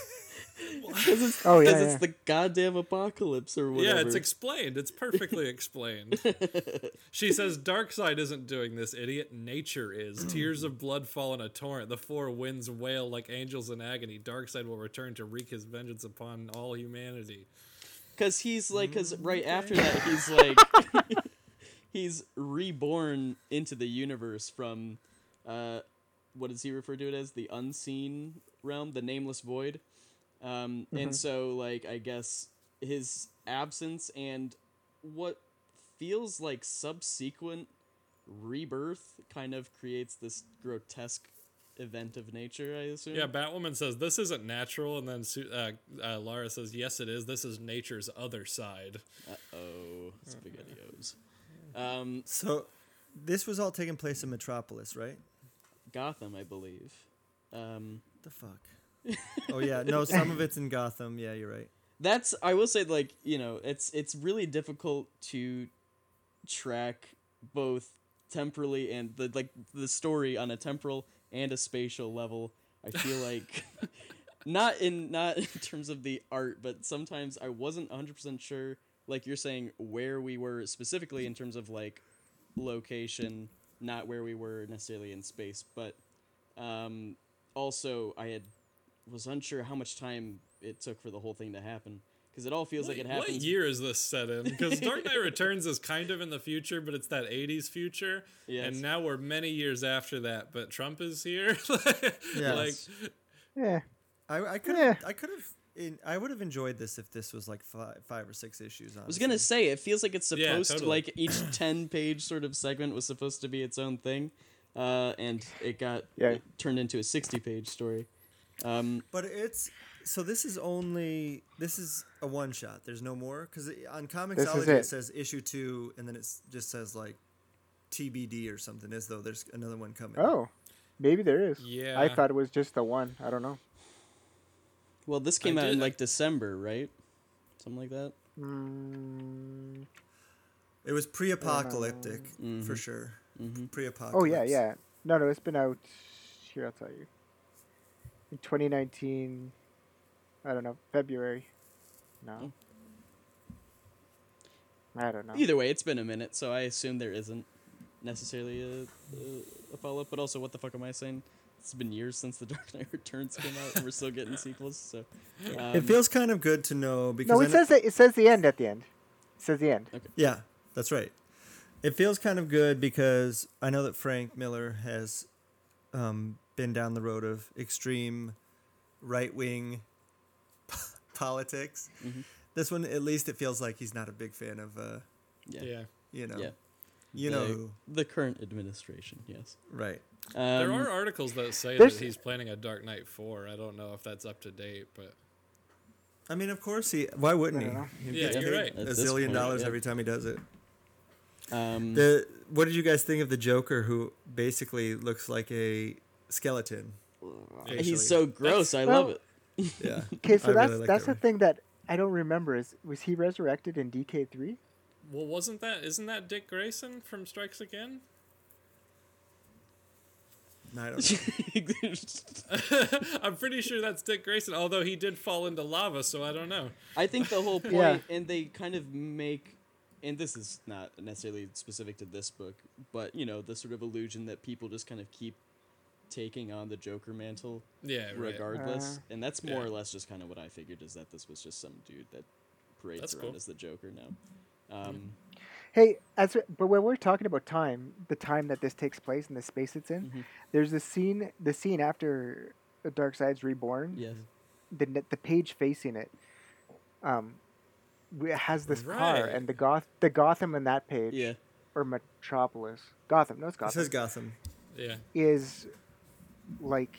Speaker 5: Oh yeah,
Speaker 3: Because
Speaker 5: yeah.
Speaker 3: it's the goddamn apocalypse or whatever.
Speaker 4: Yeah, it's explained. It's perfectly explained. she says, Darkseid isn't doing this, idiot. Nature is. Tears of blood fall in a torrent. The four winds wail like angels in agony. Darkseid will return to wreak his vengeance upon all humanity.
Speaker 3: Because he's like, because
Speaker 1: Mm,
Speaker 3: right after that, he's like, he's reborn into the universe from, uh, what does he refer to it as? The unseen realm, the nameless void. Um,
Speaker 1: Mm-hmm.
Speaker 3: And so, like, I guess his absence and what feels like subsequent rebirth kind of creates this grotesque event of nature, I assume.
Speaker 4: Yeah, Batwoman says, This isn't natural. And then Su- uh, uh, Lara says, Yes, it is. This is nature's other side.
Speaker 3: Uh oh, spaghettios. Um,
Speaker 1: So, this was all taking place in Metropolis, right?
Speaker 3: Gotham, I believe. Um,
Speaker 1: The fuck. oh yeah, no, some of it's in Gotham. Yeah, you're right.
Speaker 3: that's I will say like you know it's it's really difficult to track both temporally and the like the story on a temporal and a spatial level. I feel like not in not in terms of the art, but sometimes I wasn't 100% sure like you're saying where we were specifically in terms of like location, not where we were necessarily in space, but um also I had was unsure how much time it took for the whole thing to happen because it all feels
Speaker 4: What,
Speaker 3: like it
Speaker 4: happened.
Speaker 3: what
Speaker 4: year is this set in? Because Dark Knight Returns is kind of in the future, but it's that '80s future,
Speaker 3: Yes.
Speaker 4: and now we're many years after that. But Trump is here.
Speaker 1: Yeah.
Speaker 4: like
Speaker 5: Yeah.
Speaker 1: I I could
Speaker 5: Yeah.
Speaker 1: I could have in, I would have enjoyed this if this was like five five or six issues.
Speaker 3: I was gonna say it feels like it's
Speaker 4: Yeah,
Speaker 3: supposed to like each ten page sort of segment was supposed to be its own thing, uh, and it got
Speaker 5: Yeah.
Speaker 3: it turned into a sixty page story. Um,
Speaker 1: But it's so this is only this is a one shot. There's no more because on Comixology
Speaker 5: is
Speaker 1: it.
Speaker 5: it.
Speaker 1: says issue two, and then it just says like TBD or something, as though there's another one coming.
Speaker 5: Oh, maybe there is.
Speaker 4: Yeah, I
Speaker 5: thought it was just the one. I don't know.
Speaker 3: Well, this came out in like December, right? Something like that.
Speaker 5: Mm,
Speaker 1: It was pre-apocalyptic
Speaker 3: Mm-hmm.
Speaker 1: for sure. Pre-apocalyptic.
Speaker 5: oh yeah, yeah. No, no, it's been out. Here, I'll tell you. In 2019, I don't know, February. No. I don't know.
Speaker 3: Either way, it's been a minute, so I assume there isn't necessarily a, a, a follow up. But also, what the fuck am I saying? It's been years since The Dark Knight Returns came out, and we're still getting sequels. So um,
Speaker 1: It feels kind of good to know because
Speaker 5: No, it
Speaker 1: know-
Speaker 5: says that, it says the end at the end. It says the end.
Speaker 1: Yeah, that's right. It feels kind of good because I know that Frank Miller has um, been down the road of extreme right wing politics.
Speaker 3: Mm-hmm.
Speaker 1: This one, at least, it feels like he's not a big fan of, uh,
Speaker 3: yeah,
Speaker 4: yeah.
Speaker 1: you know,
Speaker 3: yeah.
Speaker 1: you
Speaker 3: the,
Speaker 1: know who,
Speaker 3: the current administration. Yes.
Speaker 1: right?
Speaker 4: There
Speaker 3: Um,
Speaker 4: are articles that say that he's planning a Dark Knight 4. I don't know if that's up to date, but
Speaker 1: I mean, of course he. Why wouldn't he? He
Speaker 4: Yeah,
Speaker 1: gets
Speaker 4: you're
Speaker 1: paid
Speaker 4: right.
Speaker 1: A zillion
Speaker 3: point,
Speaker 1: dollars
Speaker 3: yeah.
Speaker 1: every time he does it.
Speaker 3: Um,
Speaker 1: The what did you guys think of the Joker, who basically looks like a skeleton? facially?
Speaker 3: he's so gross. I love it.
Speaker 1: Yeah.
Speaker 5: Okay, so
Speaker 1: I
Speaker 5: that's
Speaker 1: really like
Speaker 5: that's
Speaker 1: that
Speaker 5: the thing that I don't remember. Is was he resurrected in DK three?
Speaker 4: well, wasn't that isn't that Dick Grayson from Strikes Again?
Speaker 1: No, I don't
Speaker 4: I'm pretty sure that's Dick Grayson, although he did fall into lava, so I don't know.
Speaker 3: I think the whole point,
Speaker 5: Yeah.
Speaker 3: and they kind of make, and this is not necessarily specific to this book, but you know, the sort of illusion that people just kind of keep taking on the Joker mantle
Speaker 4: Yeah, right.
Speaker 3: regardless,
Speaker 5: Uh,
Speaker 3: and that's more
Speaker 4: Yeah.
Speaker 3: or less just kind of what I figured is that this was just some dude that parades
Speaker 4: That's
Speaker 3: around
Speaker 4: cool.
Speaker 3: as the Joker now. Um,
Speaker 5: Hey, as but when we're talking about time, the time that this takes place and the space it's in,
Speaker 3: Mm-hmm.
Speaker 5: there's a scene. The scene after Darkseid's reborn.
Speaker 3: yes.
Speaker 5: The the page facing it, um, has this car and the goth the Gotham in that page.
Speaker 3: Yeah.
Speaker 5: Or Metropolis. Gotham. No, it's
Speaker 1: It
Speaker 5: Gotham.
Speaker 1: says Gotham.
Speaker 4: Yeah.
Speaker 5: is like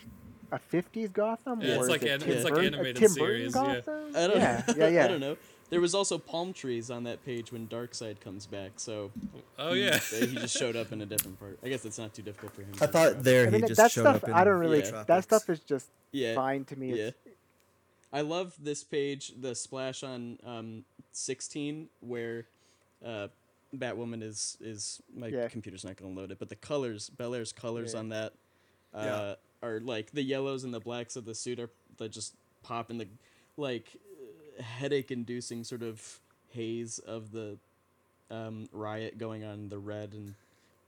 Speaker 5: a 50s Gotham
Speaker 4: Yeah,
Speaker 5: or
Speaker 4: it's
Speaker 5: is
Speaker 4: like
Speaker 5: it
Speaker 4: an- it's like animated
Speaker 5: Tim
Speaker 4: series,
Speaker 5: Burton
Speaker 4: yeah.
Speaker 5: Gotham?
Speaker 3: I don't
Speaker 5: yeah,
Speaker 3: know.
Speaker 5: yeah, yeah.
Speaker 3: I don't know. There was also palm trees on that page when Darkseid comes back, so
Speaker 4: Oh
Speaker 3: he-
Speaker 4: yeah.
Speaker 3: he just showed up in a different part. I guess it's not too difficult for him.
Speaker 1: I thought
Speaker 3: draw.
Speaker 1: there
Speaker 5: I
Speaker 1: he
Speaker 5: mean,
Speaker 1: just
Speaker 5: that
Speaker 1: showed
Speaker 5: stuff
Speaker 1: up. In
Speaker 5: I don't really.
Speaker 3: Yeah.
Speaker 5: That stuff is just
Speaker 3: Yeah.
Speaker 5: fine to me.
Speaker 3: Yeah.
Speaker 5: It's,
Speaker 3: I love this page, the splash on um, 16, where uh, Batwoman is is my
Speaker 5: Yeah.
Speaker 3: computer's not going to load it, but the colors, Bellaire's colors
Speaker 5: Yeah.
Speaker 3: on that uh,
Speaker 1: Yeah.
Speaker 3: are like the yellows and the blacks of the suit are that just pop in the like headache inducing sort of haze of the um, riot going on, the red and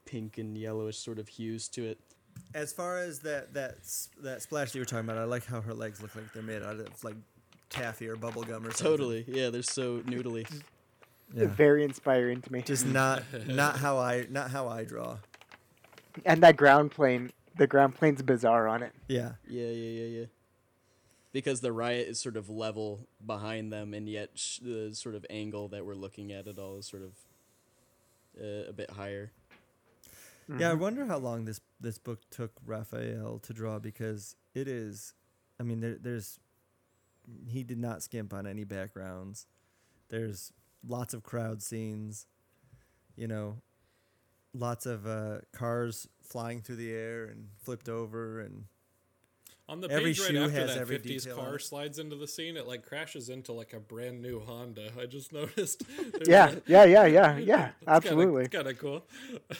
Speaker 3: pink and yellowish sort of hues to it.
Speaker 1: As far as that that that splash that you were talking about, I like how her legs look like they're made out of like taffy or bubble gum or something.
Speaker 3: Totally, yeah, they're so noodly.
Speaker 1: Yeah.
Speaker 5: very inspiring to me.
Speaker 1: Just not not how I not how I draw.
Speaker 5: and that ground plane, the ground plane's bizarre on it.
Speaker 1: Yeah.
Speaker 3: Yeah, yeah, yeah, yeah. Because the riot is sort of level behind them, and yet sh- the sort of angle that we're looking at it all is sort of uh, a bit higher.
Speaker 1: Yeah, I wonder how long this this book took Rafael to draw because it is I mean there there's he did not skimp on any backgrounds. There's lots of crowd scenes. You know, lots of uh, cars flying through the air and flipped over and
Speaker 4: On the
Speaker 1: Every
Speaker 4: page right
Speaker 1: shoe
Speaker 4: after
Speaker 1: has
Speaker 4: that
Speaker 1: every
Speaker 4: 50s
Speaker 1: detail
Speaker 4: car slides into the scene, it like crashes into like a brand new Honda. I just noticed.
Speaker 5: Yeah, yeah, yeah, yeah, yeah. Absolutely.
Speaker 4: It's kind of cool.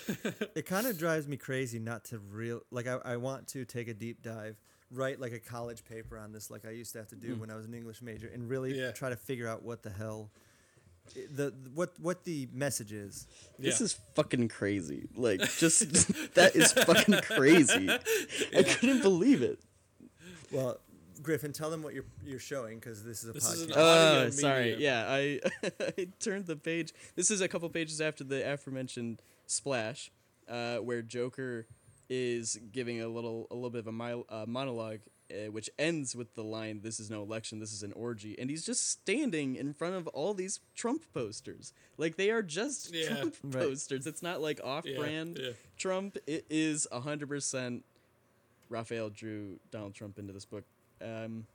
Speaker 1: it kind of drives me crazy not to real like I, I want to take a deep dive write like a college paper on this like i used to have to do hmm. when i was an english major and really.
Speaker 4: Yeah.
Speaker 1: try to figure out what the hell eh, the what what the message is
Speaker 3: This
Speaker 4: Yeah.
Speaker 3: is fucking crazy. Like, just that is fucking crazy. I couldn't believe it.
Speaker 1: Well griffin tell them what you're you're showing because this is a
Speaker 4: This is an
Speaker 1: podcast
Speaker 4: audio
Speaker 3: Uh, sorry.
Speaker 4: medium.
Speaker 3: Yeah, I I turned the page. This is a couple pages after the aforementioned splash, uh, where Joker is giving a little a little bit of a mil- uh, monologue, uh, which ends with the line, "This is no election. This is an orgy," and he's just standing in front of all these Trump posters. Like they are just
Speaker 4: Yeah.
Speaker 3: Trump
Speaker 1: Right.
Speaker 3: posters. It's not like off-brand
Speaker 4: yeah.
Speaker 3: Trump. It is hundred percent. Rafael drew Donald Trump into this book, um,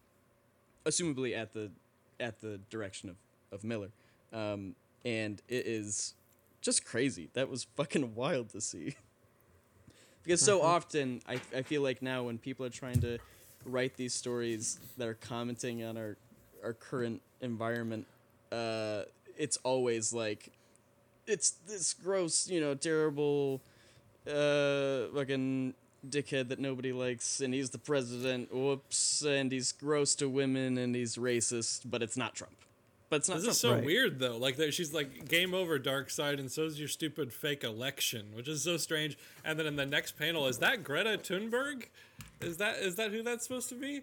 Speaker 3: assumably at the at the direction of of Miller, um, and it is just crazy. That was fucking wild to see. because so often I I feel like now when people are trying to write these stories that are commenting on our our current environment, uh, it's always like it's this gross, you know, terrible, uh, fucking dickhead that nobody likes, and he's the president. Whoops, and he's gross to women, and he's racist, but it's not Trump. But it's not
Speaker 4: This
Speaker 3: Trump.
Speaker 4: is so
Speaker 1: Right.
Speaker 4: weird though. Like that she's like game over Darkseid and so's your stupid fake election, which is so strange. And then in the next panel is that Greta Thunberg? Is that is that who that's supposed to be?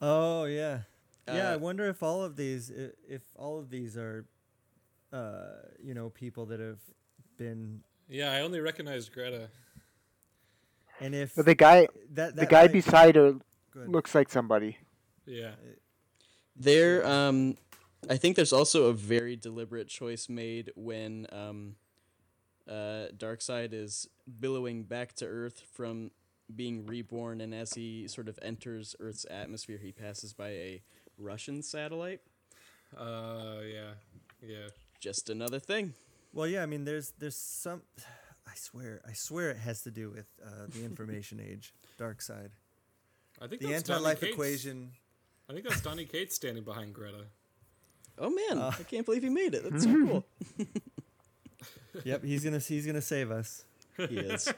Speaker 1: oh yeah yeah i
Speaker 3: Uh,
Speaker 1: wonder if all of these if all of these are uh you know people that have been
Speaker 4: Yeah, I only recognized Greta.
Speaker 1: And if
Speaker 5: But the guy,
Speaker 1: that,
Speaker 5: the guy
Speaker 1: might-
Speaker 5: beside her looks like somebody.
Speaker 4: Yeah.
Speaker 3: There, um, I think there's also a very deliberate choice made when um, uh, Darkseid is billowing back to Earth from being reborn, and as he sort of enters Earth's atmosphere, he passes by a Russian satellite.
Speaker 4: Uh yeah. Yeah.
Speaker 3: Just another thing.
Speaker 1: Well, yeah, I mean, there's there's some. I swear, I swear, it has to do with uh, the information age, Darkseid,
Speaker 4: I think
Speaker 1: the
Speaker 4: that's
Speaker 1: anti-life
Speaker 4: Cates.
Speaker 1: equation.
Speaker 4: I think that's Donny Cates standing behind Greta.
Speaker 3: Oh man,
Speaker 1: Uh.
Speaker 3: I can't believe he made it. That's so cool.
Speaker 1: Yep, he's gonna he's gonna save us.
Speaker 3: he is.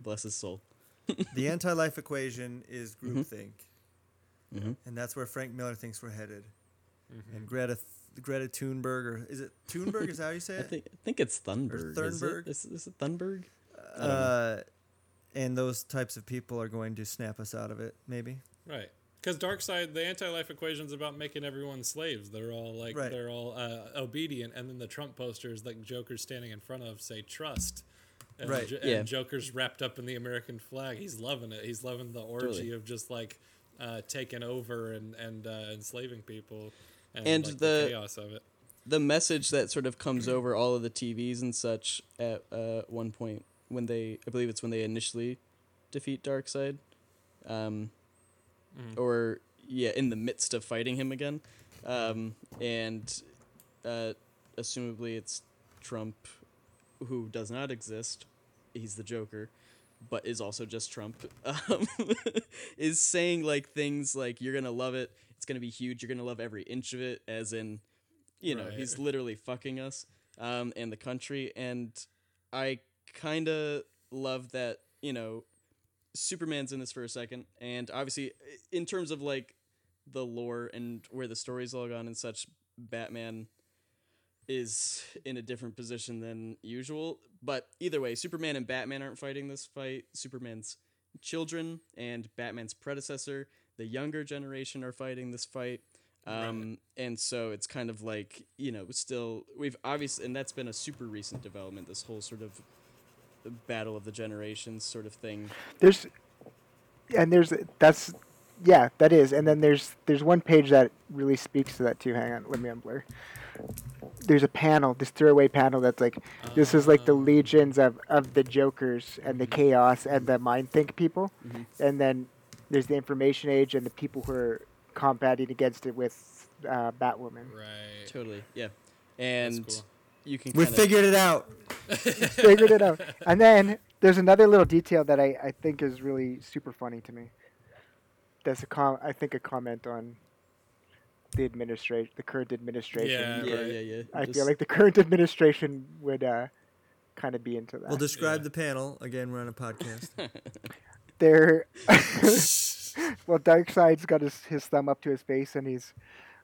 Speaker 3: Bless his soul.
Speaker 1: The anti-life equation is
Speaker 3: Mm-hmm.
Speaker 1: groupthink, and that's where Frank Miller thinks we're headed. And Greta Th- Greta Thunberg, or is it Thunberg? is that how you say
Speaker 3: I
Speaker 1: it?
Speaker 3: think I think it's Thunberg. Is it?
Speaker 1: Thunberg?
Speaker 3: Is, is it Thunberg?
Speaker 1: Uh, and those types of people are going to snap us out of it, maybe.
Speaker 4: Right. Because Darkseid, the anti-life equation is about making everyone slaves. They're all like
Speaker 1: Right.
Speaker 4: they're all uh, obedient, and then the Trump posters, like Joker's standing in front of, say trust. And,
Speaker 1: Right.
Speaker 4: Jo-
Speaker 3: Yeah.
Speaker 4: and Joker's wrapped up in the American flag. He's loving it. He's loving the orgy
Speaker 3: Totally.
Speaker 4: of just like uh, taking over and and uh, enslaving people, and,
Speaker 3: And
Speaker 4: like,
Speaker 3: the-
Speaker 4: chaos of it.
Speaker 3: the message that sort of comes over all of the TVs and such at uh, one point when they, I believe it's when they initially defeat Darkseid, um, or yeah, in the midst of fighting him again, um, and uh, assumably it's Trump, who does not exist. He's the Joker, but is also just Trump. Um, is saying like things like "You're gonna love it. It's gonna be huge. You're gonna love every inch of it." As in, you know,
Speaker 4: Right.
Speaker 3: he's literally fucking us um, and the country. And I kind of love that, you know, Superman's in this for a second. And obviously, in terms of like the lore and where the story's all gone and such, Batman is in a different position than usual. But either way, Superman and Batman aren't fighting this fight. Superman's children and Batman's predecessor, the younger generation, are fighting this fight. Um, and so it's kind of like you know, still we've obviously, and that's been a super recent development. This whole sort of battle of the generations sort of thing.
Speaker 5: There's, and there's that's, yeah, that is. And then there's there's one page that really speaks to that too. Hang on, let me unblur. There's a panel, this throwaway panel that's like, this is like the legions of of the Jokers and the chaos and the mind think people, and then there's the information age and the people who are combating against it with uh, Batwoman.
Speaker 4: Right.
Speaker 3: Totally, yeah. And
Speaker 4: cool.
Speaker 3: you can.
Speaker 1: We figured it out.
Speaker 5: figured it out. And then there's another little detail that I, I think is really super funny to me. That's a com I think a comment on the administration, the current administration.
Speaker 4: Yeah,
Speaker 3: Yeah,
Speaker 4: right.
Speaker 3: yeah, yeah.
Speaker 5: I
Speaker 3: Just-
Speaker 5: feel like the current administration would uh, kind of be into that.
Speaker 1: We'll describe
Speaker 4: Yeah.
Speaker 1: the panel again. We're on a podcast.
Speaker 5: They're well, Darkseid's got his, his thumb up to his face and he's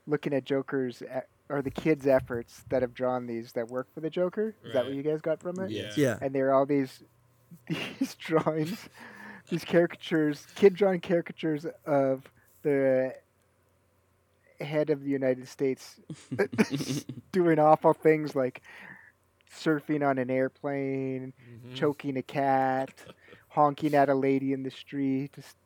Speaker 5: looking at Joker's or the kids' efforts that have drawn these that work for the Joker. Is that what you guys got from it?
Speaker 4: Yeah.
Speaker 1: yeah.
Speaker 5: and there are all these these drawings, these caricatures, kid drawn caricatures of the head of the United States doing awful things like surfing on an airplane,
Speaker 4: Mm-hmm.
Speaker 5: choking a cat, honking at a lady in the street. Just,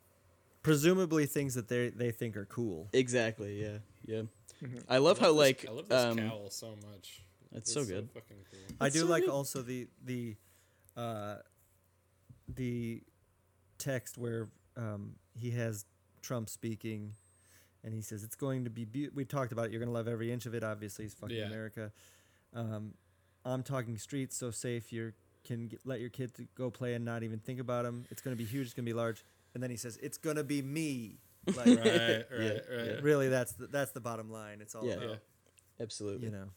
Speaker 1: Presumably things that they they think are cool.
Speaker 3: Exactly. Yeah. Yeah.
Speaker 5: Mm-hmm.
Speaker 3: I love how
Speaker 4: this-
Speaker 3: like
Speaker 4: I love this
Speaker 3: um,
Speaker 4: cowl so much.
Speaker 3: it's so good.
Speaker 4: fucking cool.
Speaker 1: I do
Speaker 3: so
Speaker 1: like
Speaker 3: good.
Speaker 1: also the the uh, the text where um, he has Trump speaking, and he says it's going to be. Be- we talked about it. You're going to love every inch of it. Obviously, it's fucking
Speaker 4: Yeah.
Speaker 1: America. Um, I'm talking streets so safe you can get, let your kid to go play and not even think about him. It's going to be huge. It's going to be large. And then he says it's going to be me. Like
Speaker 4: Right, right, right.
Speaker 3: yeah.
Speaker 1: really, that's the, that's the bottom line. It's all
Speaker 3: Yeah.
Speaker 1: about
Speaker 4: Yeah.
Speaker 3: Absolutely.
Speaker 1: you know.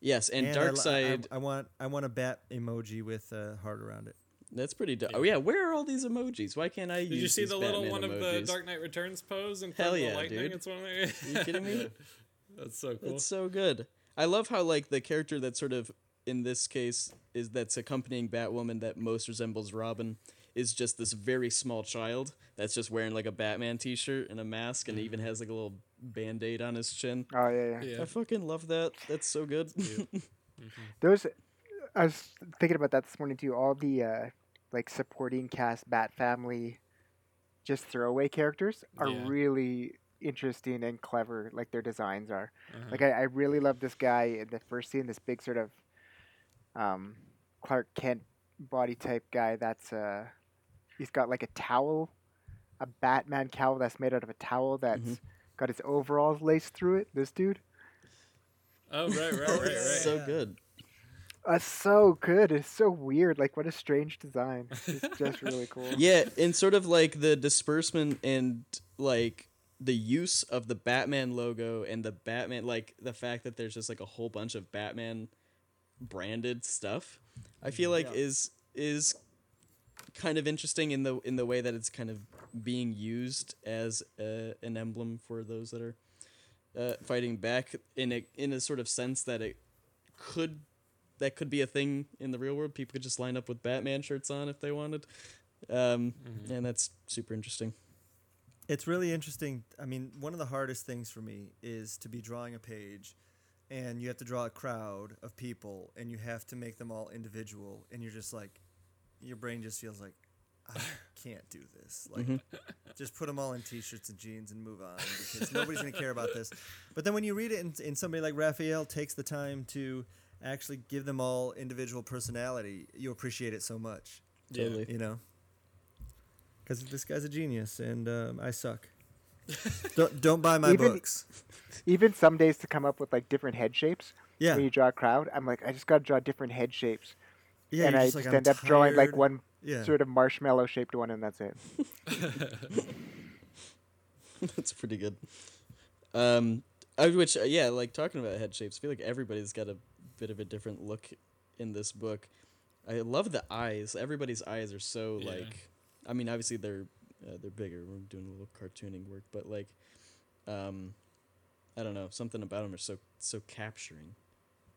Speaker 3: Yes, and,
Speaker 1: And
Speaker 3: Dark
Speaker 1: li- I-
Speaker 3: Side.
Speaker 1: I, I want I want a bat emoji with a heart around it.
Speaker 3: that's pretty. Do- oh yeah, where are all these emojis? Why can't I
Speaker 4: Did
Speaker 3: use
Speaker 4: you see
Speaker 3: these
Speaker 4: the little
Speaker 3: Batman
Speaker 4: one of the? Dark Knight Returns pose and
Speaker 3: Hell
Speaker 4: front of
Speaker 3: yeah,
Speaker 4: the lightning?
Speaker 3: dude.
Speaker 4: It's one of the.
Speaker 3: Are you kidding me?
Speaker 4: That's so cool.
Speaker 3: It's so good. I love how like the character that sort of in this case is that's accompanying Batwoman that most resembles Robin is just this very small child that's just wearing like a Batman t-shirt and a mask and even has like a little band-aid on his chin.
Speaker 5: oh yeah, yeah.
Speaker 4: yeah.
Speaker 3: I fucking love that. That's so good.
Speaker 5: Those, I was thinking about that this morning too. All the uh, like supporting cast Bat family, just throwaway characters are
Speaker 4: Yeah.
Speaker 5: really interesting and clever. Like their designs are.
Speaker 4: Uh-huh.
Speaker 5: Like I, I really love this guy in the first scene. This big sort of, um, Clark Kent body type guy. That's uh, he's got like a towel, a Batman cowl that's made out of a towel that's got his overalls laced through it. This dude.
Speaker 4: Oh right, right, right, right.
Speaker 3: so good.
Speaker 5: Uh, so good. It's so weird. Like, what a strange design. It's just really cool.
Speaker 3: Yeah, and sort of like the disbursement and like the use of the Batman logo and the Batman like the fact that there's just like a whole bunch of Batman branded stuff. I feel like is is kind of interesting in the in the way that it's kind of being used as a, an emblem for those that are uh, fighting back in a in a sort of sense that it could that could be a thing in the real world. People could just line up with Batman shirts on if they wanted, um, and that's super interesting.
Speaker 1: It's really interesting. I mean, one of the hardest things for me is to be drawing a page and you have to draw a crowd of people and you have to make them all individual and you're just like your brain just feels like I can't do this. Like just put them all in t-shirts and jeans and move on because nobody's going to care about this. But then when you read it and, and somebody like Rafael takes the time to actually give them all individual personality, you appreciate it so much
Speaker 3: Totally.
Speaker 1: you know because this guy's a genius and um, i suck don't, don't buy my
Speaker 5: Even-
Speaker 1: books
Speaker 5: Even some days to come up with like different head shapes.
Speaker 1: yeah
Speaker 5: When you draw a crowd, I'm like, I just got to draw different head shapes,
Speaker 1: yeah
Speaker 5: and I
Speaker 1: just
Speaker 5: just
Speaker 1: like, "I'm
Speaker 5: end up drawing like one
Speaker 1: yeah
Speaker 5: sort of marshmallow shaped one, and that's it.
Speaker 3: That's pretty good. Um, which uh, yeah, like talking about head shapes. I feel like everybody's got a bit of a different look in this book. I love the eyes. Everybody's eyes are so
Speaker 4: Yeah.
Speaker 3: like. I mean, obviously they're uh, they're bigger. We're doing a little cartooning work, but like, um, I don't know. Something about them are so so capturing.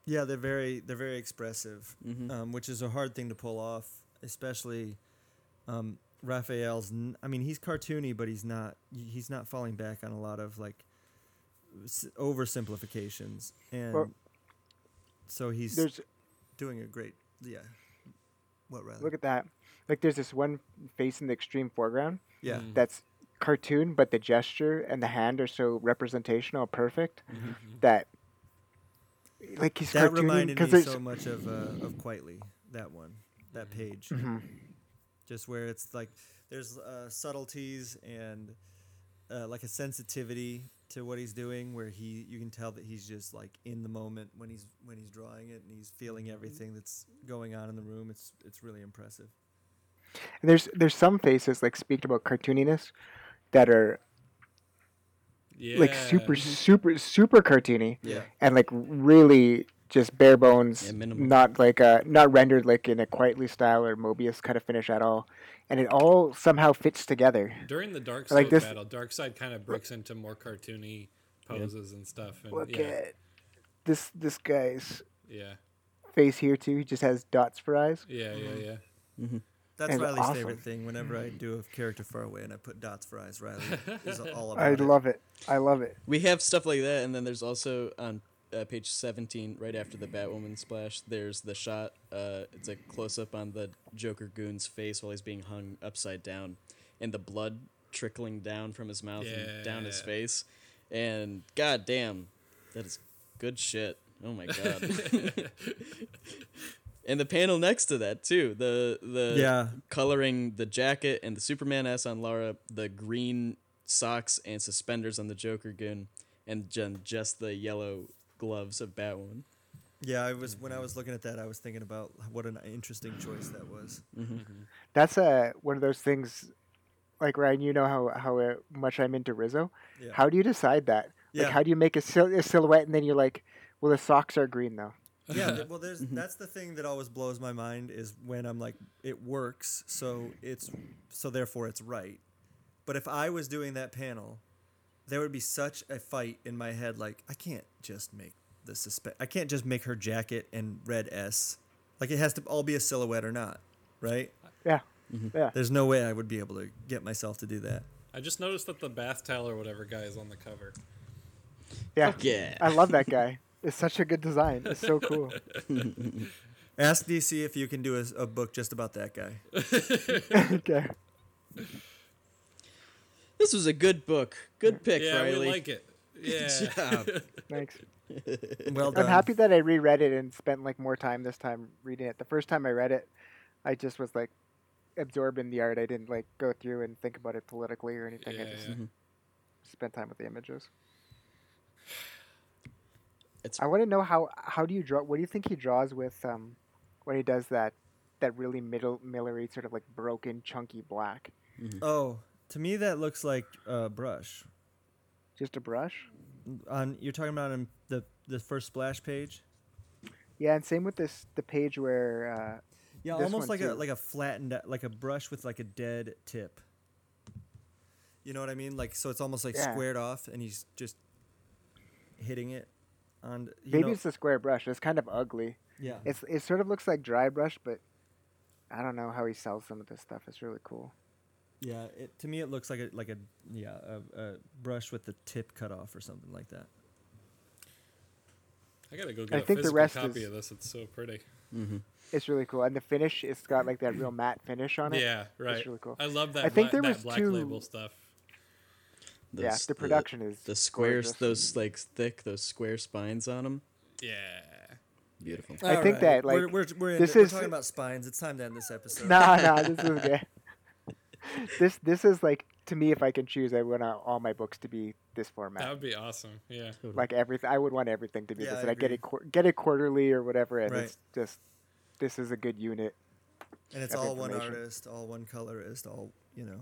Speaker 1: yeah they're very they're very expressive
Speaker 3: Mhm.
Speaker 1: um, which is a hard thing to pull off especially um, rafael's n- i mean he's cartoony but he's not he's not falling back on a lot of like s- oversimplifications and
Speaker 5: Well,
Speaker 1: so he's doing a great yeah what rather
Speaker 5: look at that. Like, there's this one face in the extreme foreground
Speaker 1: yeah
Speaker 4: Mm.
Speaker 5: that's cartoon, but the gesture and the hand are so representational, perfect that. Like he's
Speaker 1: that
Speaker 5: cartooning
Speaker 1: reminded
Speaker 5: because
Speaker 1: me
Speaker 5: there's
Speaker 1: so much of uh, of Quitely. That one, that page,
Speaker 5: Mhm.
Speaker 1: just where it's like there's uh, subtleties and uh, like a sensitivity to what he's doing, where he you can tell that he's just like in the moment when he's when he's drawing it and he's feeling everything that's going on in the room. It's it's really impressive.
Speaker 5: And there's there's some faces like speak about cartooniness that are
Speaker 4: Yeah.
Speaker 5: like super mm-hmm. super super cartoony
Speaker 1: Yeah.
Speaker 5: and like really just bare bones
Speaker 3: Yeah,
Speaker 5: not like uh not rendered like in a Quitely style or Moebius kind of finish at all. And it all somehow fits together.
Speaker 4: During the Darkseid
Speaker 5: Like
Speaker 4: Side
Speaker 5: this-
Speaker 4: battle, Darkseid kind of breaks into more cartoony poses and stuff. And
Speaker 5: look
Speaker 4: yeah,
Speaker 5: at this this guy's
Speaker 4: yeah,
Speaker 5: face here too. He just has dots for eyes.
Speaker 4: Yeah, yeah, mm-hmm. yeah. Mm-hmm.
Speaker 1: That's
Speaker 5: And
Speaker 1: Riley's
Speaker 5: awesome.
Speaker 1: favorite thing. Whenever I do a character far away and I put dots for eyes, Riley is all about
Speaker 5: i
Speaker 1: it.
Speaker 5: love it i love it
Speaker 3: We have stuff like that, and then there's also on uh, page 17, right after the Batwoman splash, there's the shot. Uh, it's a close up on the Joker goon's face while he's being hung upside down, and the blood trickling down from his mouth and down his face. And god damn, that is good shit. Oh my god. and the panel next to that too, the the
Speaker 1: Yeah.
Speaker 3: coloring the jacket and the Superman S on Lara, the green socks and suspenders on the Joker goon, and just the yellow gloves of Batwoman.
Speaker 1: Yeah, I was when I was looking at that, I was thinking about what an interesting choice that was.
Speaker 5: that's uh one of those things like ryan you know how how uh, much i'm into Risso
Speaker 1: Yeah.
Speaker 5: how do you decide that
Speaker 1: Yeah.
Speaker 5: like how do you make a, sil- a silhouette and then you're like well the socks are green though
Speaker 1: Yeah, well, there's that's the thing that always blows my mind is when I'm like, it works, so it's so therefore it's right. But if I was doing that panel, there would be such a fight in my head. Like I can't just make the suspect. I can't just make her jacket and red S. Like it has to all be a silhouette or not, right?
Speaker 5: yeah
Speaker 1: Mm-hmm.
Speaker 5: yeah
Speaker 1: There's no way I would be able to get myself to do that.
Speaker 4: I just noticed that the bath towel or whatever guy is on the cover.
Speaker 5: yeah
Speaker 3: Fuck yeah.
Speaker 5: i love that guy it's such a good design it's so cool
Speaker 1: Ask DC if you can do a, a book just about that guy.
Speaker 5: okay
Speaker 3: This was a good book. Good pick,
Speaker 4: yeah,
Speaker 3: Riley.
Speaker 4: we like it. Yeah.
Speaker 3: job.
Speaker 5: thanks
Speaker 1: Well done.
Speaker 5: I'm happy that I reread it and spent like more time this time reading it. The first time I read it, I just was like absorbed in the art. I didn't like go through and think about it politically or anything.
Speaker 4: Yeah,
Speaker 5: I just
Speaker 4: yeah.
Speaker 5: spent time with the images.
Speaker 3: It's
Speaker 5: I want to know how how do you draw? What do you think he draws with um when he does that that really middle Millery sort of like broken chunky black?
Speaker 1: Oh, to me that looks like a brush.
Speaker 5: Just a brush?
Speaker 1: On you're talking about on the the first splash page.
Speaker 5: Yeah, and same with this the page where uh,
Speaker 1: Yeah,
Speaker 5: This
Speaker 1: almost
Speaker 5: one
Speaker 1: like a like a flattened like a brush with like a dead tip. You know what I mean? Like so it's almost like
Speaker 5: Yeah.
Speaker 1: squared off and he's just hitting it on you
Speaker 5: maybe
Speaker 1: know-
Speaker 5: it's a square brush. It's kind of ugly.
Speaker 1: yeah.
Speaker 5: It's it sort of looks like dry brush, but I don't know how he sells some of this stuff. It's really cool.
Speaker 1: Yeah, it to me it looks like a like a yeah, a, a brush with the tip cut off or something like that.
Speaker 4: I gotta go
Speaker 5: I
Speaker 4: get a
Speaker 5: think the
Speaker 4: physical
Speaker 5: rest
Speaker 4: copy
Speaker 5: is-
Speaker 4: of this. It's so pretty. Mm-hmm.
Speaker 5: It's really cool, and the finish it's got like that real matte finish on it.
Speaker 4: Yeah, right.
Speaker 5: really cool.
Speaker 4: I love that.
Speaker 5: I think
Speaker 4: bla-
Speaker 5: there
Speaker 4: that
Speaker 5: was
Speaker 4: black
Speaker 5: two-
Speaker 4: label stuff.
Speaker 5: Yeah, the production is
Speaker 3: the squares,
Speaker 5: gorgeous.
Speaker 3: those like thick, those square spines on them.
Speaker 4: Yeah.
Speaker 3: Beautiful.
Speaker 5: I think that, like,
Speaker 1: we're we're, we're, in
Speaker 5: this
Speaker 1: the- we're
Speaker 5: is-
Speaker 1: talking about spines. It's time to end this episode.
Speaker 5: Nah, nah, this is okay. this this is like to me, if I can choose, I want uh, all my books to be this format.
Speaker 4: That would be awesome. Yeah.
Speaker 5: Like everything, I would want everything to be
Speaker 1: Yeah,
Speaker 5: this,
Speaker 1: I
Speaker 5: and I get it qu- get it quarterly or whatever, and
Speaker 1: Right.
Speaker 5: it's just this is a good unit.
Speaker 1: and it's all one artist, all one colorist, all you know.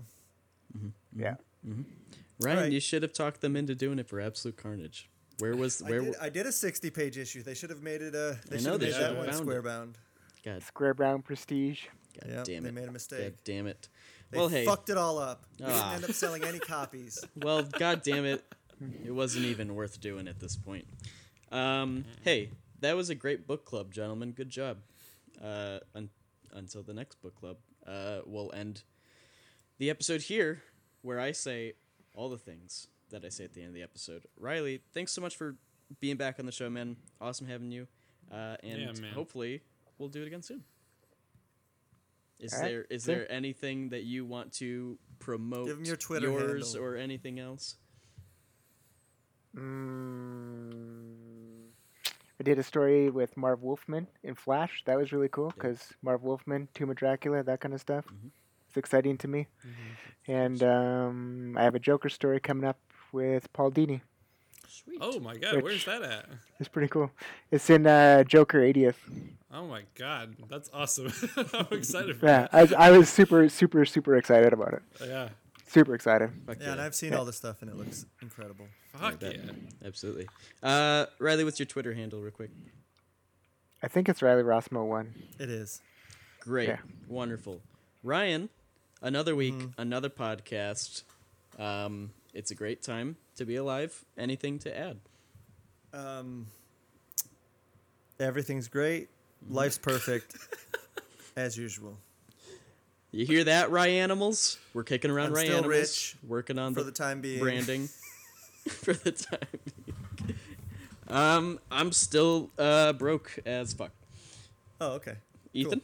Speaker 5: Yeah,
Speaker 3: Ryan,
Speaker 1: Alright.
Speaker 3: you should have talked them into doing it for Absolute Carnage. Where was
Speaker 1: I
Speaker 3: where?
Speaker 1: did,
Speaker 3: w-
Speaker 1: I did a sixty page issue. They should have made it a they
Speaker 3: I
Speaker 1: should
Speaker 3: know
Speaker 1: have
Speaker 3: they
Speaker 1: made
Speaker 3: should
Speaker 1: that
Speaker 3: have
Speaker 1: one
Speaker 3: found
Speaker 1: square
Speaker 3: it.
Speaker 1: bound.
Speaker 3: God,
Speaker 5: Square Bound Prestige.
Speaker 3: God
Speaker 1: Yep,
Speaker 3: damn
Speaker 1: they
Speaker 3: it!
Speaker 1: made a mistake.
Speaker 3: God damn it!
Speaker 1: They
Speaker 3: well, hey.
Speaker 1: fucked it all up. We
Speaker 3: Ah.
Speaker 1: didn't end up selling any copies.
Speaker 3: Well, god damn it! It wasn't even worth doing at this point. Um, hey, that was a great book club, gentlemen. Good job. Uh, un- until the next book club, uh, we'll end the episode here, where I say all the things that I say at the end of the episode. Riley, thanks so much for being back on the show, man. Awesome having you. Uh, and
Speaker 4: Yeah,
Speaker 3: hopefully we'll do it again soon. Is
Speaker 5: All right,
Speaker 3: there is there anything that you want to promote?
Speaker 1: Give 'em your Twitter
Speaker 3: yours
Speaker 1: handle.
Speaker 3: or anything else?
Speaker 5: Mm, I did a story with Marv Wolfman in Flash. That was really cool because Marv Wolfman, Tomb of Dracula, that kind of stuff. It's exciting to me. And um, I have a Joker story coming up with Paul Dini.
Speaker 3: Sweet.
Speaker 4: Oh my god, where's that at?
Speaker 5: It's pretty cool. It's in uh, Joker 80th.
Speaker 4: Oh my god, that's awesome. I'm excited for
Speaker 5: Yeah, I, I was super, super, super excited about it.
Speaker 4: that. Yeah.
Speaker 5: Super excited.
Speaker 3: Fuck
Speaker 1: Yeah, and I've seen all this stuff and it looks incredible.
Speaker 4: Fuck
Speaker 3: bet.
Speaker 4: yeah.
Speaker 3: absolutely. Uh, Riley, what's your Twitter handle, real quick?
Speaker 5: I think it's Riley Rossmo one.
Speaker 1: It is.
Speaker 3: Great,
Speaker 5: Yeah.
Speaker 3: wonderful. Ryan, another week, another podcast. Um, it's a great time to be alive. Anything to add?
Speaker 1: Um, everything's great. Life's perfect, as usual.
Speaker 3: You hear that, Rye Animals? We're kicking around
Speaker 1: I'm
Speaker 3: Rye
Speaker 1: still
Speaker 3: Animals,
Speaker 1: rich
Speaker 3: working on
Speaker 1: For
Speaker 3: the,
Speaker 1: the time being,
Speaker 3: branding for the time. being. um, I'm still uh broke as fuck.
Speaker 1: Oh, okay.
Speaker 3: Ethan,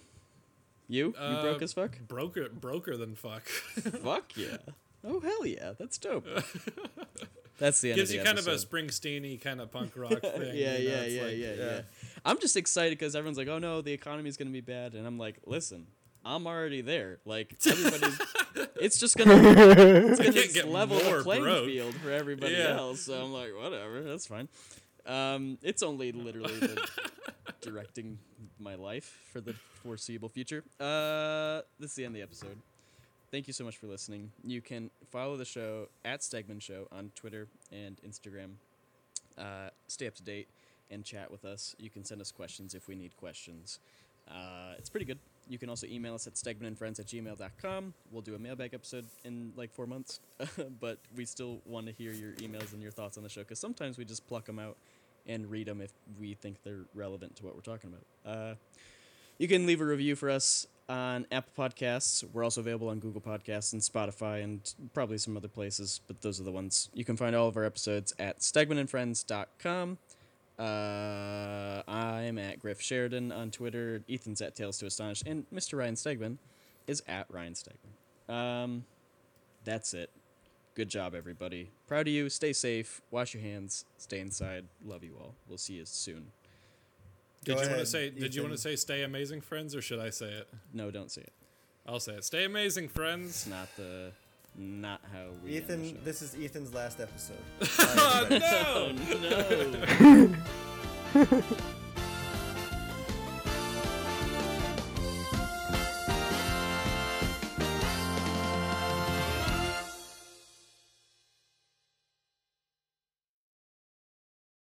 Speaker 3: you you
Speaker 4: Uh,
Speaker 3: broke as fuck?
Speaker 4: Broker, broker than fuck.
Speaker 3: fuck yeah! Oh hell yeah! That's dope. That's the end
Speaker 4: Gives
Speaker 3: of the
Speaker 4: you kind of a
Speaker 3: episode.
Speaker 4: Springsteen kind of punk rock thing.
Speaker 3: yeah,
Speaker 4: you know,
Speaker 3: yeah, yeah,
Speaker 4: like-
Speaker 3: yeah, yeah,
Speaker 1: yeah.
Speaker 3: I'm just excited because everyone's like, "Oh no, the economy's gonna be bad," and I'm like, "Listen, I'm already there. Like everybody's, it's just gonna, it's gonna level the playing
Speaker 4: broke.
Speaker 3: field for everybody
Speaker 4: Yeah.
Speaker 3: else." So I'm like, whatever, that's fine. Um, it's only literally the directing my life for the foreseeable future. Uh, this is the end of the episode. Thank you so much for listening. You can follow the show at Stegman Show on Twitter and Instagram. Uh, stay up to date and chat with us. You can send us questions if we need questions. Uh, it's pretty good. You can also email us at stegmanandfriends at gmail.com. We'll do a mailbag episode in like four months, but we still want to hear your emails and your thoughts on the show because sometimes we just pluck them out and read them if we think they're relevant to what we're talking about. Uh, you can leave a review for us on Apple Podcasts. We're also available on Google Podcasts and Spotify and probably some other places, but those are the ones. You can find all of our episodes at stegmanandfriends.com. Uh, I'm at Griff Sheridan on Twitter. Ethan's at Tales to Astonish. And Mr. Ryan Stegman is at Ryan Stegman. Um, that's it. Good job, everybody. Proud of you. Stay safe. Wash your hands. Stay inside. Love you all. We'll see you soon.
Speaker 4: Did
Speaker 1: Go
Speaker 4: you want to
Speaker 1: ahead,
Speaker 4: say? Did you want to say "Stay amazing, friends," or should I say it?
Speaker 3: No, don't say it.
Speaker 4: I'll say it. Stay amazing, friends.
Speaker 3: It's not the, not how we. end the
Speaker 1: Ethan,
Speaker 3: show.
Speaker 1: this is Ethan's last episode.
Speaker 4: Oh no!
Speaker 3: Oh no.